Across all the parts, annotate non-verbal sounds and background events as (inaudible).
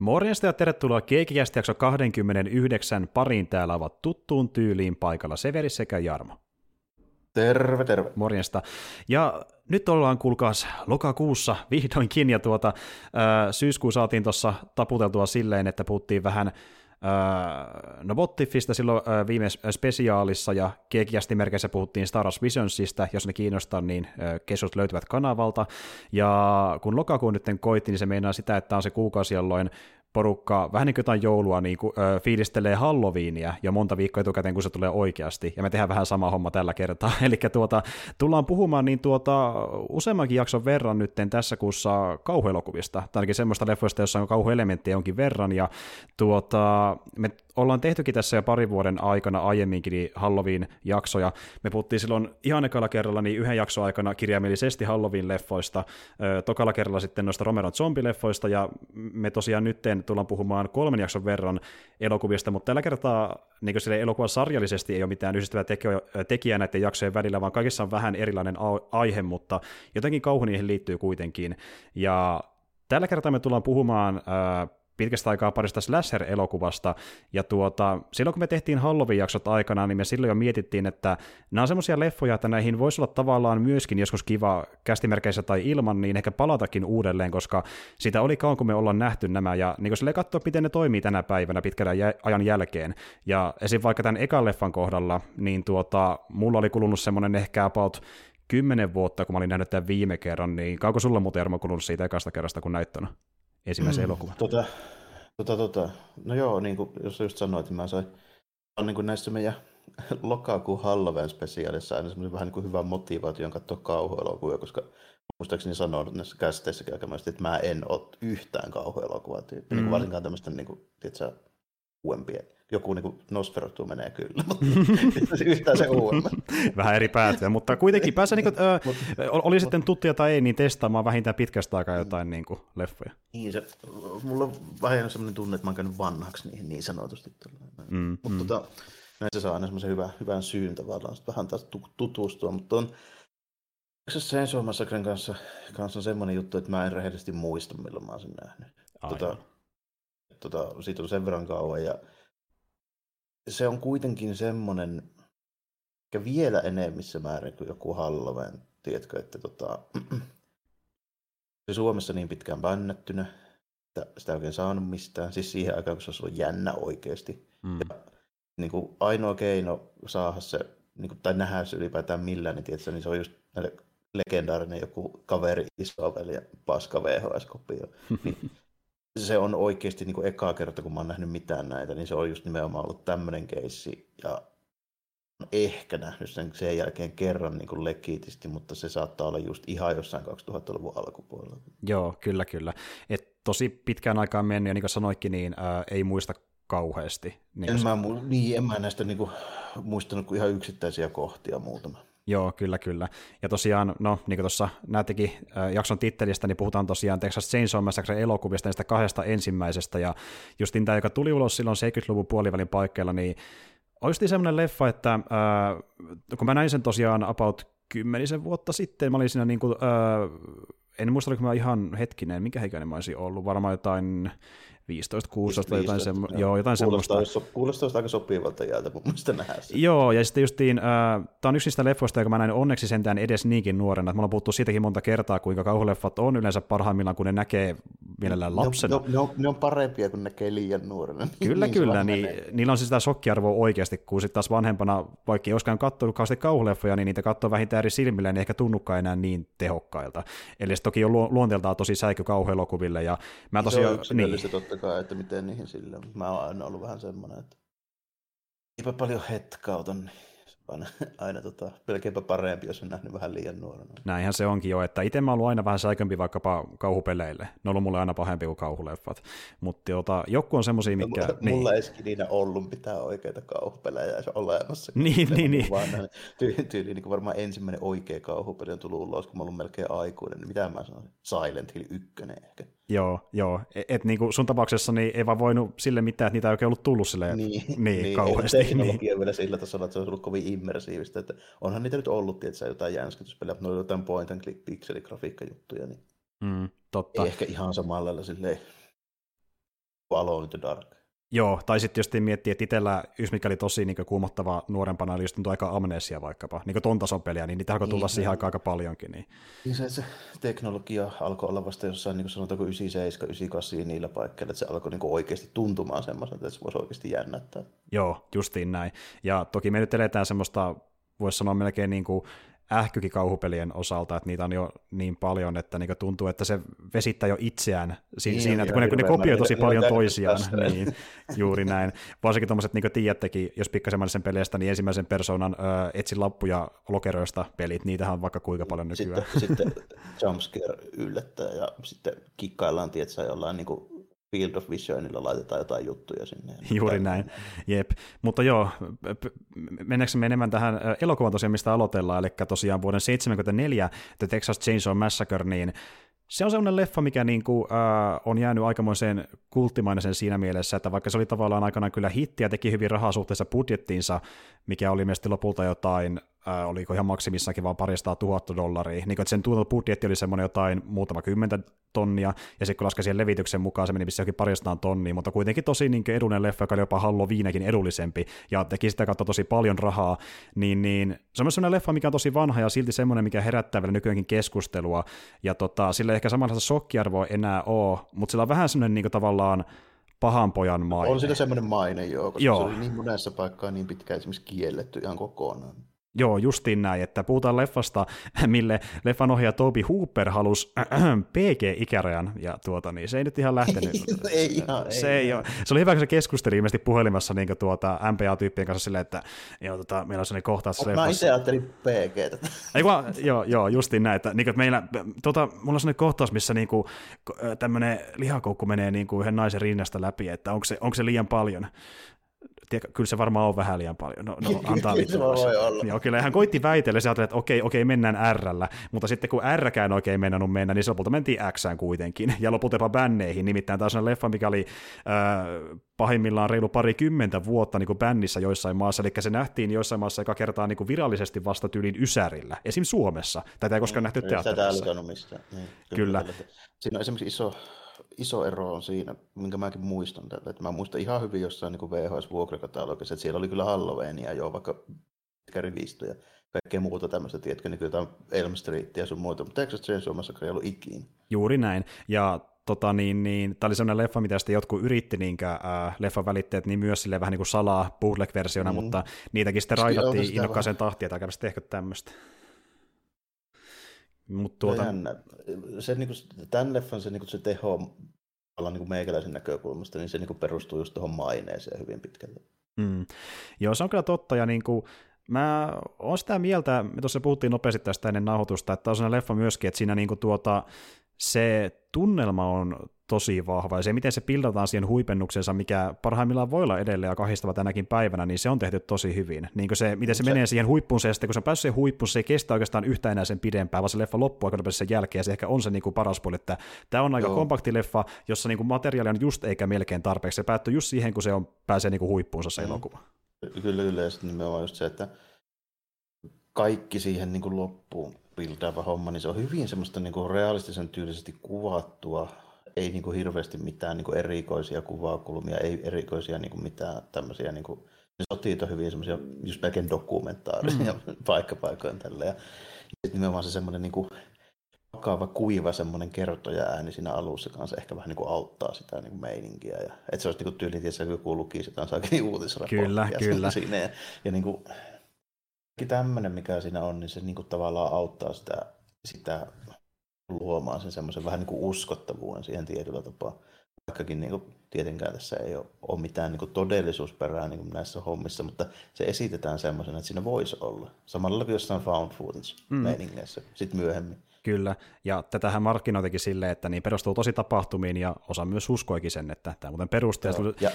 Morjesta ja tervetuloa Keikikästi jakso 29 pariin. Täällä ovat tuttuun tyyliin paikalla Severi sekä Jarmo. Terve, terve. Morjesta. Ja nyt ollaan, kuulkaas, lokakuussa vihdoinkin, ja tuota, ää, syyskuu saatiin tuossa taputeltua silleen, että puhuttiin vähän no Bottiffista silloin viime spesiaalissa ja merkeissä puhuttiin Star Wars Visionsista, jos ne kiinnostaa, niin kesut löytyvät kanavalta. Ja kun lokakuun nyt koitti, niin se meinaa sitä, että on se kuukausi, jolloin porukka vähän niin kuin jotain joulua niin kuin, ö, fiilistelee Halloweenia jo monta viikkoa etukäteen, kun se tulee oikeasti, ja me tehdään vähän sama homma tällä kertaa. (laughs) Eli tuota, tullaan puhumaan niin tuota, useammankin jakson verran nyt tässä kuussa kauhuelokuvista, tai ainakin semmoista leffoista, jossa on kauhuelementtejä jonkin verran, ja tuota, me ollaan tehtykin tässä jo pari vuoden aikana aiemminkin niin Halloween-jaksoja. Me puhuttiin silloin ihan ekalla kerralla niin yhden jakson aikana kirjaimellisesti Halloween-leffoista, tokalla kerralla sitten noista Romeron zombileffoista, ja me tosiaan nyt tullaan puhumaan kolmen jakson verran elokuvista, mutta tällä kertaa niin sille elokuvan sarjallisesti ei ole mitään yhdistävää tekijää näiden jaksojen välillä, vaan kaikissa on vähän erilainen aihe, mutta jotenkin kauhu niihin liittyy kuitenkin. Ja Tällä kertaa me tullaan puhumaan äh, pitkästä aikaa parista slasher-elokuvasta, ja tuota, silloin kun me tehtiin Halloween-jaksot aikana, niin me silloin jo mietittiin, että nämä on semmoisia leffoja, että näihin voisi olla tavallaan myöskin joskus kiva kästimerkeissä tai ilman, niin ehkä palatakin uudelleen, koska sitä oli kauan, kun me ollaan nähty nämä, ja niin sille katsoa, miten ne toimii tänä päivänä pitkän ajan jälkeen. Ja esim. vaikka tämän ekan leffan kohdalla, niin tuota, mulla oli kulunut semmoinen ehkä about kymmenen vuotta, kun mä olin nähnyt tämän viime kerran, niin kauanko sulla muuten Jarmo kulunut siitä ekasta kerrasta, kun näit ensimmäisen mm, elokuvan? Tota, tota, tota, no joo, niin kuin jos just sanoit, että mä sain on niin kuin näissä meidän (laughs) lokakuun Halloween spesiaalissa aina semmoinen vähän niin kuin hyvä motivaatio katsoa kauhuelokuvia, koska muistaakseni sanonut näissä kästeissäkin aika että mä en ole yhtään kauhuelokuvaa tyyppi, mm. niin varsinkaan tämmöistä niin kuin, tiedätkö, uudempia. Joku niin Nosferatu menee kyllä, mutta (laughs) yhtään se uudemman. Vähän eri päätyä, mutta kuitenkin pääsee, niin kuin, ö, oli sitten tuttuja tai ei, niin testaamaan vähintään pitkästä aikaa jotain niin kuin, leffoja. Niin, se, mulla on vähän sellainen tunne, että mä oon käynyt vanhaksi niihin niin sanotusti. Mm, mutta mm. tota, näissä saa aina semmoisen hyvän, hyvän syyn tavallaan vähän taas tutustua, mutta on se Chainsaw Massacren kanssa, kanssa on semmoinen juttu, että mä en rehellisesti muista, milloin mä oon sen nähnyt. Tota, tota, siitä on sen verran kauan ja se on kuitenkin semmoinen, ehkä vielä enemmissä määrin kuin joku Halloween, tiedätkö, että tota, (clears throat) se Suomessa niin pitkään bännättynä, että sitä ei oikein saanut mistään, siis siihen aikaan, kun se olisi ollut jännä oikeasti. Mm. Ja, niin kuin ainoa keino saada se, niin kuin, tai nähdä se ylipäätään millään, niin, tiedätkö, niin se on just legendaarinen joku kaveri isoveli ja paska VHS-kopio. (laughs) Niin se on oikeasti niin kuin ekaa kerta, kun mä oon nähnyt mitään näitä, niin se on just nimenomaan ollut tämmöinen keissi. Ja ehkä nähnyt sen sen jälkeen kerran niin kuin legitisti, mutta se saattaa olla just ihan jossain 2000-luvun alkupuolella. Joo, kyllä, kyllä. Et tosi pitkään aikaan mennyt, ja niin kuin sanoitkin, niin ää, ei muista kauheasti. Niin en, mä, niin, en mä näistä niin kuin, muistanut kuin ihan yksittäisiä kohtia muutama. Joo, kyllä, kyllä. Ja tosiaan, no, niin kuin tuossa näettekin jakson tittelistä, niin puhutaan tosiaan Texas Chainsaw Massacre elokuvista, niistä kahdesta ensimmäisestä, ja justin tämä, joka tuli ulos silloin 70-luvun puolivälin paikkeilla, niin olisi semmoinen leffa, että äh, kun mä näin sen tosiaan about kymmenisen vuotta sitten, mä olin siinä niin kuin, äh, en muista, oliko mä ihan hetkinen, mikä ikäinen mä olisin ollut, varmaan jotain 15, 16 15, jotain, semmo- joo. Joo, jotain kuulostaa, semmoista. Kuulostaa aika sopivalta jäältä mun mielestä nähdä sen. Joo, ja sitten justiin, äh, tämä on yksi niistä leffoista, joka mä näin onneksi sentään edes niinkin nuorena, että me ollaan puhuttu siitäkin monta kertaa, kuinka kauhuleffat on yleensä parhaimmillaan, kun ne näkee mielellään lapsena. Ne, ne, ne, on, ne on parempia, kun näkee liian nuorena. Kyllä, (laughs) niin kyllä, niin, niillä on siis sitä shokkiarvoa oikeasti, kun sitten taas vanhempana, vaikka ei olisikaan katsonut kauheasti kauhuleffoja, niin niitä katsoo vähintään eri silmillä, niin ehkä tunnukaan enää niin tehokkailta. Eli se toki on luonteeltaan tosi säikky kauhuelokuville. Ja mä tosiaan, se on niin. totta kai, että miten niihin sillä, mä oon aina ollut vähän semmoinen, että eipä paljon hetkauta, niin aina, (laughs) aina tota, melkeinpä parempi, jos on nähnyt vähän liian nuorena. Näinhän se onkin jo, että itse mä oon ollut aina vähän säikömpi vaikkapa kauhupeleille. Ne on ollut mulle aina pahempi kuin kauhuleffat. Mutta tota, joku on semmosia, mikä... Mulla, niin. mulla ei niinä ollut mitään oikeita kauhupelejä olemassa. niin, niin, niin. Vaan tyyli, tyyli niin varmaan ensimmäinen oikea kauhupeli on tullut ulos, kun mä oon melkein aikuinen. Niin mitä mä sanoin? Silent Hill 1 ehkä. Joo, joo. Et, et niinku sun tapauksessa niin ei vaan voinut sille mitään, että niitä ei oikein ollut tullut silleen niin, (laughs) niin, niin kauheasti. (laughs) Teknologia niin. vielä sillä tasolla, että se olisi ollut kovin immersiivistä. Että onhan niitä nyt ollut, että jotain jänskytyspelejä, mutta ne on jotain point and click pikseligrafiikkajuttuja, niin mm, totta. ei ehkä ihan samalla lailla silleen Alone in the Dark. Joo, tai sitten jos miettii, että itsellä yksi mikä oli tosi niin kuumottava nuorempana, oli just tuntuu aika amnesia vaikkapa, niin ton tason peliä, niin niitä alkoi tulla niin, siihen aikaan aika paljonkin. Niin. niin se, se teknologia alkoi olla vasta jossain, niin kuin sanotaanko 97, 98 niillä paikkeilla, että se alkoi niin oikeasti tuntumaan semmoisen, että se voisi oikeasti jännättää. Joo, justiin näin. Ja toki me nyt eletään semmoista, voisi sanoa melkein niin kuin ähkykin kauhupelien osalta, että niitä on jo niin paljon, että niin tuntuu, että se vesittää jo itseään si- niin, siinä, että kun ne, kun ne kopioi tosi paljon toisiaan, (laughs) niin juuri näin. Varsinkin tuommoiset, niin kuin tiedättekin, jos pikkasen sen peleistä, niin ensimmäisen persoonan ö, etsin lappuja lokeroista pelit, niitähän on vaikka kuinka paljon nykyään. Sitten, sitten jumpscare yllättää ja sitten kikkaillaan, tietää jollain niin kuin Field of Visionilla laitetaan jotain juttuja sinne. (laughs) Juuri näin, jep. Mutta joo, mennäänkö me enemmän tähän elokuvan tosiaan, mistä aloitellaan, eli tosiaan vuoden 1974 The Texas Chainsaw Massacre, niin se on sellainen leffa, mikä niin kuin, äh, on jäänyt aikamoiseen kulttimainen siinä mielessä, että vaikka se oli tavallaan aikana kyllä hitti ja teki hyvin rahaa suhteessa budjettiinsa, mikä oli mielestäni lopulta jotain äh, oliko ihan maksimissakin vaan parista tuhatta dollaria, niin että sen budjetti oli semmoinen jotain muutama kymmentä tonnia, ja sitten kun laskee siihen levityksen mukaan, se meni missä jokin paristaan tonnia, mutta kuitenkin tosi niin edullinen leffa, joka oli jopa Halloweenekin edullisempi, ja teki sitä kautta tosi paljon rahaa, niin, niin se on myös semmoinen leffa, mikä on tosi vanha, ja silti semmoinen, mikä herättää vielä nykyäänkin keskustelua, ja tota, sillä ei ehkä samanlaista shokkiarvoa enää ole, mutta sillä on vähän semmoinen niin tavallaan pahan pojan maine. On sillä semmoinen maine, joo, koska joo. se oli niin monessa paikkaa niin pitkään esimerkiksi kielletty ihan kokonaan. Joo, justiin näin, että puhutaan leffasta, mille leffan ohjaaja Toby Hooper halusi äh, PG-ikärajan, ja tuota, niin se ei nyt ihan lähtenyt. (laughs) ei ihan, se, ei, ei se oli hyvä, kun se keskusteli ilmeisesti puhelimessa niin tuota, MPA-tyyppien kanssa silleen, että joo, tota, meillä on sellainen kohtaus. Mä itse ajattelin PG. (laughs) Ei vaan, joo, joo, justiin näin, että, niin kuin, että meillä, tota, mulla on sellainen kohtaus, missä niin kuin, tämmöinen lihakoukku menee niin kuin yhden naisen rinnasta läpi, että onko se, onko se liian paljon tiedä, kyllä se varmaan on vähän liian paljon. No, no (laughs) antaa se voi olla. Joo, kyllä hän koitti väitellä, se ajatteli, että okei, okei, mennään r mutta sitten kun R-kään oikein mennään mennä, niin se lopulta mentiin x kuitenkin, (laughs) ja lopulta jopa bänneihin, nimittäin taas on leffa, mikä oli äh, pahimmillaan reilu parikymmentä vuotta niin kuin bännissä joissain maassa, eli se nähtiin joissain maassa eka kertaa niin kuin virallisesti vasta tyylin Ysärillä, esim. Suomessa. Tätä ei koskaan mm, nähty teatterissa. Tätä ei mistään. Niin, kyllä. kyllä. Siinä on esimerkiksi iso iso ero on siinä, minkä mäkin muistan tätä. Että mä muistan ihan hyvin jossain niin VHS-vuokrakatalogissa, että siellä oli kyllä Halloweenia jo, vaikka rivistä ja kaikkea muuta tämmöistä, tiedätkö, niin kyllä Elm Streetia ja sun muuta, mutta Texas Chainsaw Massacre ei ollut ikinä. Juuri näin, ja tota, niin, niin, tämä oli sellainen leffa, mitä sitten jotkut yritti niinkä, äh, leffan välitteet, niin myös sille vähän niin kuin salaa bootleg-versiona, mm. mutta niitäkin sitten raidattiin innokkaaseen tahtiin, että aika tehkö tämmöistä. Mut tuota... Se, niin kuin, tämän leffan se, niin kuin, se teho niin kuin meikäläisen näkökulmasta, niin se niin kuin perustuu just tuohon maineeseen hyvin pitkälle. Mm. Joo, se on kyllä totta, ja niin kuin, mä oon sitä mieltä, me tuossa puhuttiin nopeasti tästä ennen nauhoitusta, että on sellainen leffa myöskin, että siinä niin kuin tuota, se tunnelma on tosi vahva, ja se, miten se pildataan siihen huipennuksensa, mikä parhaimmillaan voi olla edelleen ja kahistava tänäkin päivänä, niin se on tehty tosi hyvin. Niin se, miten se, se menee siihen huippuun, ja sitten kun se on päässyt siihen huippuun, se ei kestä oikeastaan yhtä enää sen pidempään, vaan se leffa loppuu aika sen jälkeen, ja se ehkä on se niin kuin paras puoli, että tämä on aika Joo. kompakti leffa, jossa niin kuin materiaali on just eikä melkein tarpeeksi. Se päättyy just siihen, kun se on, pääsee niin kuin huippuunsa se mm. elokuva. Kyllä, kyllä, ja sitten nimenomaan just se, että kaikki siihen niin kuin loppuun homma, niin se on hyvin semmoista niin kuin realistisen tyylisesti kuvattua, ei niin kuin hirveästi mitään niin kuin erikoisia kuvakulmia, ei erikoisia niin kuin mitään tämmöisiä, niin kuin, ne on hyvin semmoisia just melkein dokumentaarisia mm. (laughs) paikkapaikoin tällä. Ja sitten nimenomaan se semmoinen niin kuin, vakava, kuiva semmoinen kertoja ääni siinä alussa kanssa ehkä vähän niin kuin auttaa sitä niin kuin meininkiä. Ja, että se olisi niin kuin tyyli, että joku luki sitä saakin uutisraporttia. Kyllä, kyllä. (laughs) Siinä. Ja, ja niin kuin, tämmöinen, mikä siinä on, niin se niin kuin tavallaan auttaa sitä, sitä luomaan sen semmoisen vähän niin kuin uskottavuuden siihen tietyllä tapaa. Vaikkakin niin kuin, tietenkään tässä ei ole, ole mitään niin kuin todellisuusperää niin kuin näissä hommissa, mutta se esitetään semmoisena, että siinä voisi olla. Samalla kuin jossain found footage mm. sitten myöhemmin. Kyllä, ja tätähän markkinoitikin silleen, että niin perustuu tosi tapahtumiin, ja osa myös uskoikin sen, että tämä muuten perustuu. Ja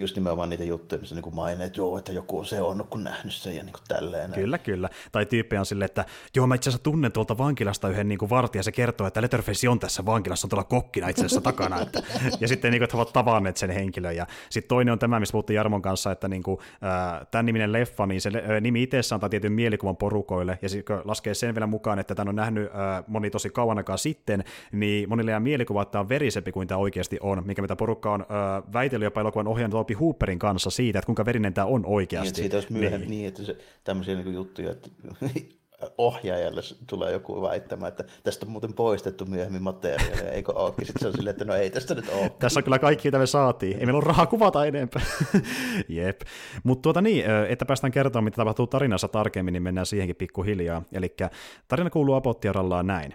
just nimenomaan niitä juttuja, missä niin mainee, että joo, että joku on se on kun nähnyt sen ja niin kuin tälleen. Kyllä, kyllä. Tai tyyppi on silleen, että joo, mä itse asiassa tunnen tuolta vankilasta yhden niin kuin vartijan, se kertoo, että Letterface on tässä vankilassa, on tuolla kokkina itse asiassa takana. Että, ja sitten niin kuin, että he ovat tavanneet sen henkilön. Ja sitten toinen on tämä, missä puhuttiin Jarmon kanssa, että niin kuin, äh, tämän niminen leffa, niin se äh, nimi itsessään antaa tietyn mielikuvan porukoille, ja sitten laskee sen vielä mukaan, että tämän on nähnyt äh, moni tosi kauan aikaa sitten, niin monille jää mielikuva, että tämä on verisempi kuin tämä oikeasti on, mikä mitä porukka on äh, väitellyt jopa elokuvan ohjaajan Topi Hooperin kanssa siitä, että kuinka verinen tämä on oikeasti. Niin, siitä olisi myöhemmin niin. niin, että se, tämmöisiä niin juttuja, että (laughs) ohjaajalle tulee joku väittämä, että tästä on muuten poistettu myöhemmin materiaalia, eikö olekin? Sitten se on silleen, että no ei tästä nyt ole. Tässä on kyllä kaikki, mitä me saatiin. Ei meillä ole rahaa kuvata enempää. (laughs) Jep. Mutta tuota niin, että päästään kertomaan, mitä tapahtuu tarinassa tarkemmin, niin mennään siihenkin pikkuhiljaa. Eli tarina kuuluu Apottiarallaan näin.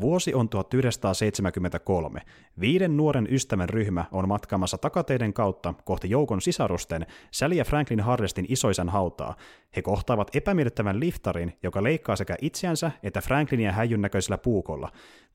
Vuosi on 1973. Viiden nuoren ystävän ryhmä on matkaamassa takateiden kautta kohti joukon sisarusten Sally ja Franklin Harrestin isoisän hautaa. He kohtaavat epämiellyttävän liftarin, joka leikkaa sekä itseänsä että Franklinia häijyn näköisellä puukolla.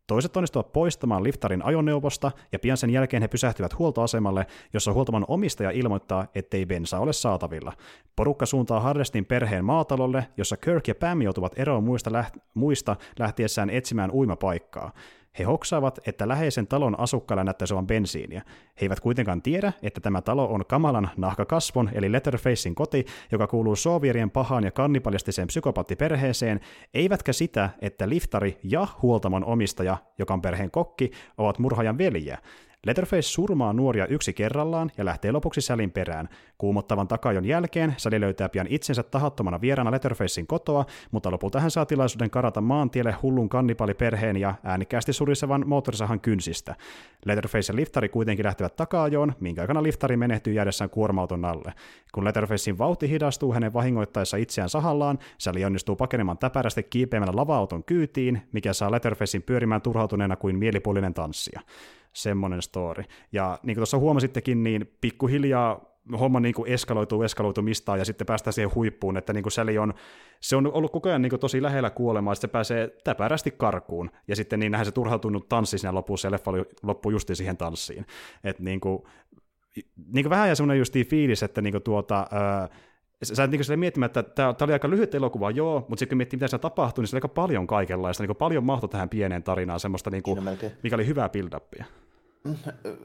Toiset onnistuvat poistamaan liftarin ajoneuvosta ja pian sen jälkeen he pysähtyvät huoltoasemalle, jossa huoltaman omistaja ilmoittaa, ettei bensa ole saatavilla. Porukka suuntaa Harrestin perheen maatalolle, jossa Kirk ja Pam joutuvat eroon muista, läht- muista lähtiessään etsimään uimapaikkaa. He hoksaavat, että läheisen talon asukkailla näyttäisi olevan bensiiniä. He eivät kuitenkaan tiedä, että tämä talo on kamalan nahkakasvon eli Letterfacein koti, joka kuuluu Sovierien pahaan ja kannibalistiseen psykopaattiperheeseen, eivätkä sitä, että liftari ja huoltamon omistaja, joka on perheen kokki, ovat murhaajan veljiä. Letterface surmaa nuoria yksi kerrallaan ja lähtee lopuksi Sälin perään. Kuumottavan takajon jälkeen Sally löytää pian itsensä tahattomana vieraana Letterfacein kotoa, mutta lopulta hän saa tilaisuuden karata maantielle hullun kannipaliperheen ja äänikkäästi surisevan moottorisahan kynsistä. Letterface ja liftari kuitenkin lähtevät takaajoon, minkä aikana liftari menehtyy jäädessään kuorma-auton alle. Kun Letterfacein vauhti hidastuu hänen vahingoittaessa itseään sahallaan, Sally onnistuu pakenemaan täpärästi kiipeämällä lava-auton kyytiin, mikä saa Letterfacein pyörimään turhautuneena kuin mielipuolinen tanssija semmoinen story. Ja niin kuin tuossa huomasittekin, niin pikkuhiljaa homma niin kuin eskaloituu eskaloitumistaan ja sitten päästään siihen huippuun, että niin kuin Sally on, se on ollut koko ajan niin kuin tosi lähellä kuolemaa, että se pääsee täpärästi karkuun, ja sitten niin nähdään se turhautunut tanssi siinä lopussa, ja leffa loppuu justi siihen tanssiin. Että niin kuin, niin kuin vähän ja semmoinen justiin fiilis, että niin kuin tuota, ää, sä et niin miettimään, että tämä, tämä oli aika lyhyt elokuva, joo, mutta sitten kun miettii, mitä se tapahtui, niin se oli aika paljon kaikenlaista, niin kuin paljon mahtui tähän pieneen tarinaan semmoista, niin kuin, mikä oli hyvää build-upia. Mm,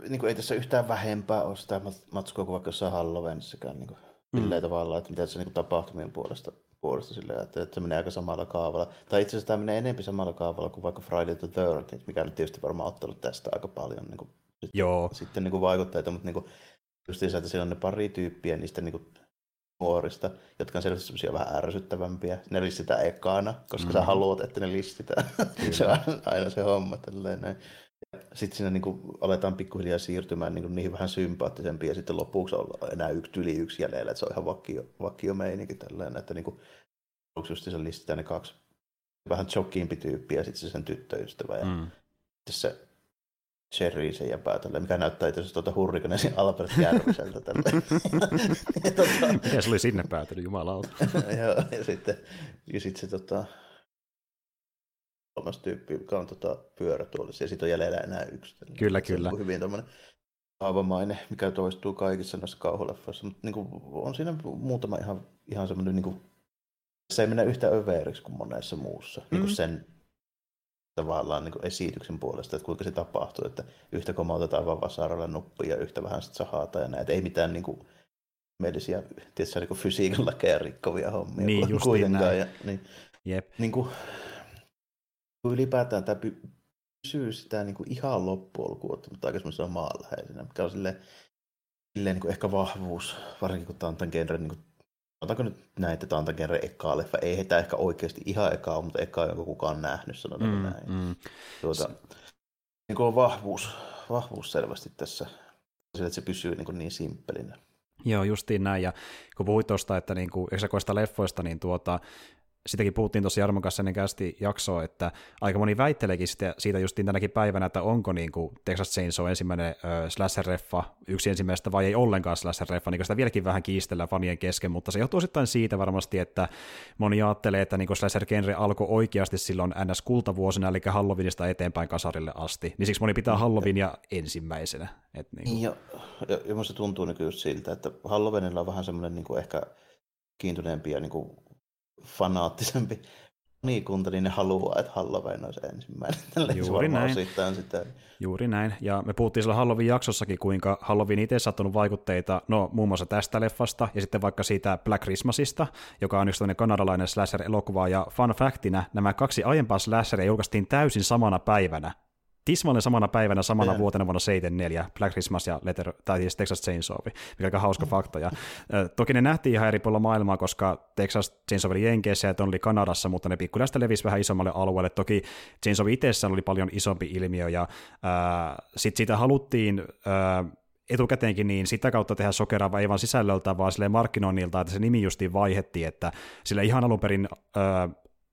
niin kuin ei tässä yhtään vähempää ole sitä matskua kuin vaikka jossain Halloweenissakaan niin mm. tavalla, että mitä se niin kuin tapahtumien puolesta, puolesta silleen, että, että se menee aika samalla kaavalla. Tai itse asiassa tämä menee enemmän samalla kaavalla kuin vaikka Friday the 13th, mikä nyt tietysti varmaan ottanut tästä aika paljon niin kuin, Joo. sitten niin kuin vaikutteita, mutta niin kuin, just se, että siellä on ne pari tyyppiä niistä niin kuin, nuorista, jotka on selvästi semmoisia vähän ärsyttävämpiä. Ne listitään ekana, koska mm. sä haluat, että ne listitään. (laughs) se on aina se homma. Tälleen, Sitten siinä niin kuin, aletaan pikkuhiljaa siirtymään niin kuin, niihin vähän sympaattisempiin ja sitten lopuksi on enää yksi yli yksi jäljellä, että se on ihan vakio, vakio meininki tällainen, että niin kuin, just se listitään ne kaksi vähän chokkiimpi tyyppiä ja sitten se sen tyttöystävä ja mm. se Cherry se jäpää tälle, mikä näyttää itse asiassa tuota hurrikanesin Albert Järviseltä tota... Miten se oli sinne päätynyt, jumalauta? (laughs) Joo, ja sitten, ja sitten se tota, kolmas tyyppi, joka on tota, pyörätuolissa, ja sitten on jäljellä enää yksi. Kyllä, se kyllä. On hyvin tämmöinen kaavamainen, mikä toistuu kaikissa noissa kauhuleffoissa, mutta niin kuin, on siinä muutama ihan, ihan semmoinen, niin kuin, se ei mene yhtä överiksi kuin monessa muussa, mm. niin kuin sen tavallaan niin esityksen puolesta, että kuinka se tapahtuu, että yhtä komautetaan vaan vasaralla nuppi ja yhtä vähän sitten sahata ja näitä. Ei mitään niin kuin, mielisiä tietysti, niin fysiikan lakeja rikkovia hommia niin, kuitenkaan. Ja, niin, Jep. Niin kuin, ylipäätään tämä pysyy sitä niin kuin ihan loppuun mutta aika semmoisena maanläheisenä, mikä on silleen, silleen niin kuin ehkä vahvuus, varsinkin kun tämä on tämän genren niin kuin Otetaanko nyt näin, että tämä on tämän ekaa leffa? Ei heitä ehkä oikeasti ihan ekaa mutta ekaa, jonka kukaan nähnyt, sanotaanko mm, näin. Mm. Tuota, niin kuin on vahvuus, vahvuus selvästi tässä, sillä että se pysyy niin, kuin niin simppelinä. Joo, justiin näin. Ja kun puhuit tuosta, että niin kuin, leffoista, niin tuota, sitäkin puhuttiin tosi Jarmon kanssa ennen kästi jaksoa, että aika moni väitteleekin sitä, siitä justiin tänäkin päivänä, että onko niin kuin Texas Chainsaw ensimmäinen äh, slasher-reffa, yksi ensimmäistä vai ei ollenkaan slasher-reffa, niin sitä vieläkin vähän kiistellään fanien kesken, mutta se johtuu osittain siitä varmasti, että moni ajattelee, että niin slasher-genre alkoi oikeasti silloin NS-kultavuosina, eli Halloweenista eteenpäin kasarille asti, niin siksi moni pitää Halloweenia ensimmäisenä. Et niin kuin. Ja ja, ja se tuntuu niin just siltä, että Halloweenilla on vähän semmoinen niin ehkä kiintyneempi ja niin kuin fanaattisempi fanikunta, niin ne haluaa, että Halloween olisi ensimmäinen. Tällä Juuri näin. Sitä. Juuri näin. Ja me puhuttiin sillä Halloween-jaksossakin, kuinka Halloween itse sattunut vaikutteita, no muun muassa tästä leffasta, ja sitten vaikka siitä Black Christmasista, joka on yksi tämmöinen kanadalainen slasher-elokuva, ja fun factina, nämä kaksi aiempaa slasheria julkaistiin täysin samana päivänä, tismalleen samana päivänä, samana yeah. vuotena vuonna 74, Black Christmas ja Letter, tai siis Texas Chainsaw, mikä on aika hauska fakta. Ja, toki ne nähtiin ihan eri puolilla maailmaa, koska Texas Chainsaw oli Jenkeissä ja oli Kanadassa, mutta ne pikkulästä levisi vähän isommalle alueelle. Toki Chainsaw itsessään oli paljon isompi ilmiö, ja sitten siitä haluttiin äh, etukäteenkin niin sitä kautta tehdä sokeraa ei vaan sisällöltä, vaan sille markkinoinnilta, että se nimi justiin vaihettiin, että sillä ihan alun perin äh,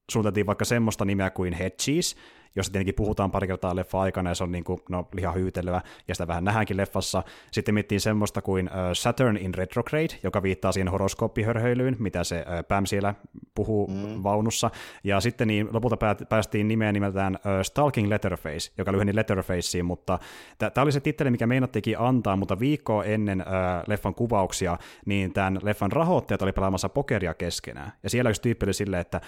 suunniteltiin vaikka semmoista nimeä kuin Head Cheese, josta tietenkin puhutaan pari kertaa leffa aikana, ja se on niin kuin, no, lihan hyytelyä, ja sitä vähän nähdäänkin leffassa. Sitten miettiin semmoista kuin uh, Saturn in Retrograde, joka viittaa siihen horoskooppihörhöilyyn, mitä se uh, Pam siellä puhuu mm. vaunussa. Ja sitten niin lopulta päästiin nimeen nimeltään uh, Stalking Letterface, joka lyheni Letterfaceen, mutta tämä oli se titteli, mikä meinattikin antaa, mutta viikkoa ennen uh, leffan kuvauksia, niin tämän leffan rahoittajat oli pelaamassa pokeria keskenään. Ja siellä yksi tyyppi oli silleen, että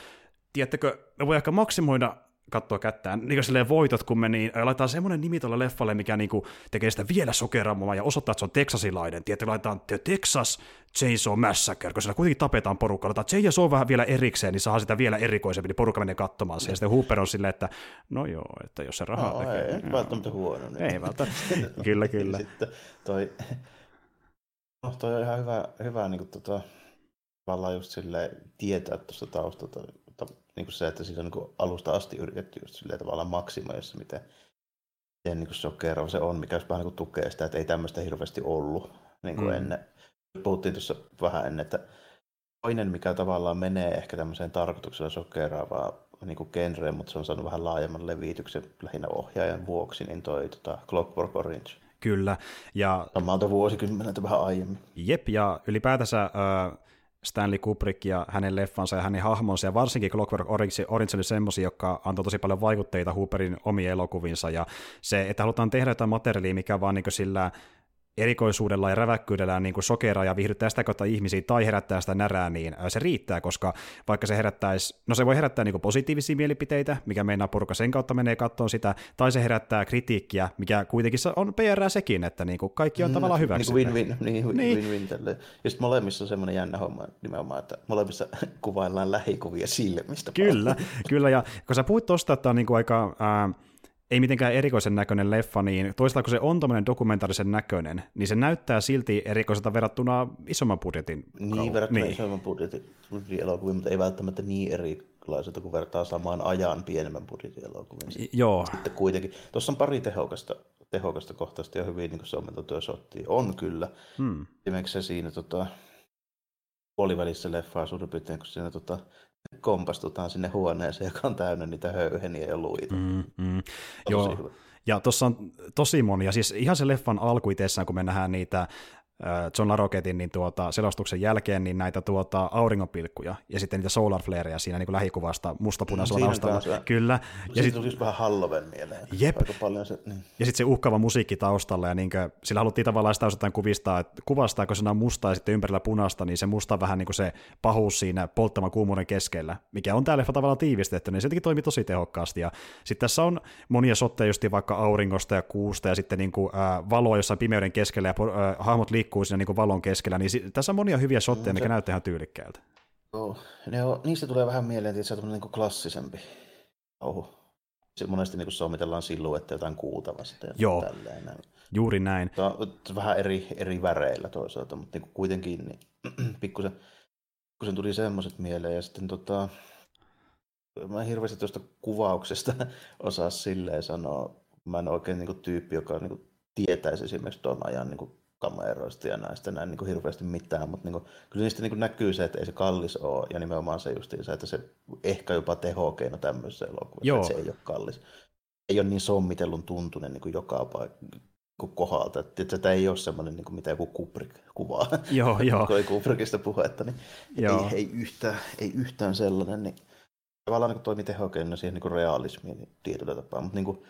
tiedättekö, me voi ehkä maksimoida katsoa kättään, niin silleen voitot, kun me niin, laitetaan semmoinen nimi tuolle leffalle, mikä niin kuin tekee sitä vielä sokerammaa ja osoittaa, että se on teksasilainen. Tiedätte, laitetaan The Texas Chainsaw Massacre, kun siellä kuitenkin tapetaan porukka. Laitetaan Chainsaw vähän vielä erikseen, niin saa sitä vielä erikoisempi, niin porukka menee katsomaan sen. Ja sitten Hooper on silleen, että no joo, että jos se raha no, tekee. Ei, ei välttämättä huono. Niin. Ei välttämättä, (laughs) kyllä, (laughs) kyllä. Sitten toi, no, toi on ihan hyvä, hyvä niin kuin, tota, tavallaan just silleen tietää tuosta taustalta niin kuin se, että siinä on niin kuin alusta asti yritetty just silleen tavallaan maksimoissa, miten, miten niin sokerava se on, mikä vähän niin tukee sitä, että ei tämmöistä hirveästi ollut niin kuin mm. ennen. Puhuttiin tuossa vähän ennen, että toinen, mikä tavallaan menee ehkä tämmöiseen tarkoituksella sokeraavaa niin kuin genreen, mutta se on saanut vähän laajemman levityksen lähinnä ohjaajan vuoksi, niin toi tota, Clockwork Orange. Kyllä. Ja... Samalta vuosikymmeneltä vähän aiemmin. Jep, ja ylipäätänsä äh, Stanley Kubrick ja hänen leffansa ja hänen hahmonsa, ja varsinkin Clockwork Orange, Orange oli semmoisia, jotka antoi tosi paljon vaikutteita Hooperin omiin elokuvinsa, ja se, että halutaan tehdä jotain materiaalia, mikä vaan niin sillä erikoisuudella ja räväkkyydellä niin kuin sokeraa ja viihdyttää sitä kautta ihmisiä tai herättää sitä närää, niin se riittää, koska vaikka se herättäisi, no se voi herättää niin kuin positiivisia mielipiteitä, mikä meinaa porukka sen kautta menee katsomaan sitä, tai se herättää kritiikkiä, mikä kuitenkin on PR sekin, että niin kuin kaikki on mm, tavallaan hyväksi. Niin win-win, niin, niin. win-win tälle. Ja sitten molemmissa on semmoinen jännä homma nimenomaan, että molemmissa kuvaillaan lähikuvia silmistä. Kyllä, kyllä, ja kun sä puhuit tuosta, että on niin kuin aika... Äh, ei mitenkään erikoisen näköinen leffa, niin toisaalta kun se on tämmöinen dokumentaarisen näköinen, niin se näyttää silti erikoiselta verrattuna isomman budjetin. Niin, verrattuna niin. isomman budjetin elokuviin, mutta ei välttämättä niin erilaiselta, kun vertaa samaan ajan pienemmän budjetin elokuviin. Joo. Sitten kuitenkin, tuossa on pari tehokasta, tehokasta kohtausta ja hyvin niin suomentotyö sottiin. On kyllä. Hmm. Esimerkiksi se siinä tota, puolivälissä leffaa suurin piirtein, kun siinä tota, kompastutaan sinne huoneeseen, joka on täynnä niitä höyheniä ja luita. Mm, mm. Joo. Hyvä. Ja tuossa on tosi monia, siis ihan se leffan alku itsessään, kun me nähdään niitä John Laroketin niin tuota, selostuksen jälkeen niin näitä tuota, auringonpilkkuja ja sitten niitä solar flareja siinä niin kuin lähikuvasta mustapunaisella taustalla. Kyllä. Ja sitten tuli vähän Halloween mieleen. Jep. Aika paljon se, niin. Ja sitten se uhkava musiikki taustalla ja niin kuin, sillä haluttiin tavallaan sitä osittain kuvistaa, että kuvastaa, kun se on musta ja sitten ympärillä punaista, niin se musta vähän niin kuin se pahuus siinä polttavan kuumuuden keskellä, mikä on täällä tavallaan tiivistetty, niin se jotenkin toimii tosi tehokkaasti. Ja sitten tässä on monia sotteja just vaikka auringosta ja kuusta ja sitten niin kuin, äh, valoa jossain pimeyden keskellä ja äh, hahmot liikkuu liikkuu siinä niin valon keskellä, niin si- tässä on monia hyviä shotteja, no, mikä näyttää ihan tyylikkäältä. Joo, ne on, niistä tulee vähän mieleen, että se on niin klassisempi Oho. Se monesti niin sommitellaan silluetteja jotain kuultavasta ja Joo, tälleen. juuri näin. Tämä on vähän eri, eri väreillä toisaalta, mutta niin kuitenkin niin, (clears throat) pikkusen, pikkusen tuli semmoiset mieleen. Ja sitten tota, mä en hirveästi tuosta kuvauksesta (laughs) osaa silleen sanoa. Mä en oikein niin kuin, tyyppi, joka niin kuin, tietäisi esimerkiksi tuon ajan niin kuin, kameroista ja näistä näin niin kuin hirveästi mitään, mutta niin kuin, kyllä niistä niin kuin näkyy se, että ei se kallis ole, ja nimenomaan se justiin se, että se ehkä jopa tehokeino tämmöisessä elokuvassa, että se ei ole kallis. Ei ole niin sommitellun tuntunen niin kuin joka paikka kohdalta. Että tämä ei ole semmoinen, niin kuin mitä joku Kubrick kuvaa. Joo, (laughs) joo. kun ei Kubrickista puhetta, niin joo. Ei, ei, yhtään, ei yhtään sellainen. Niin tavallaan niin toimii tehokeino siihen niin kuin realismiin niin tietyllä tapaa. Mutta niin kuin,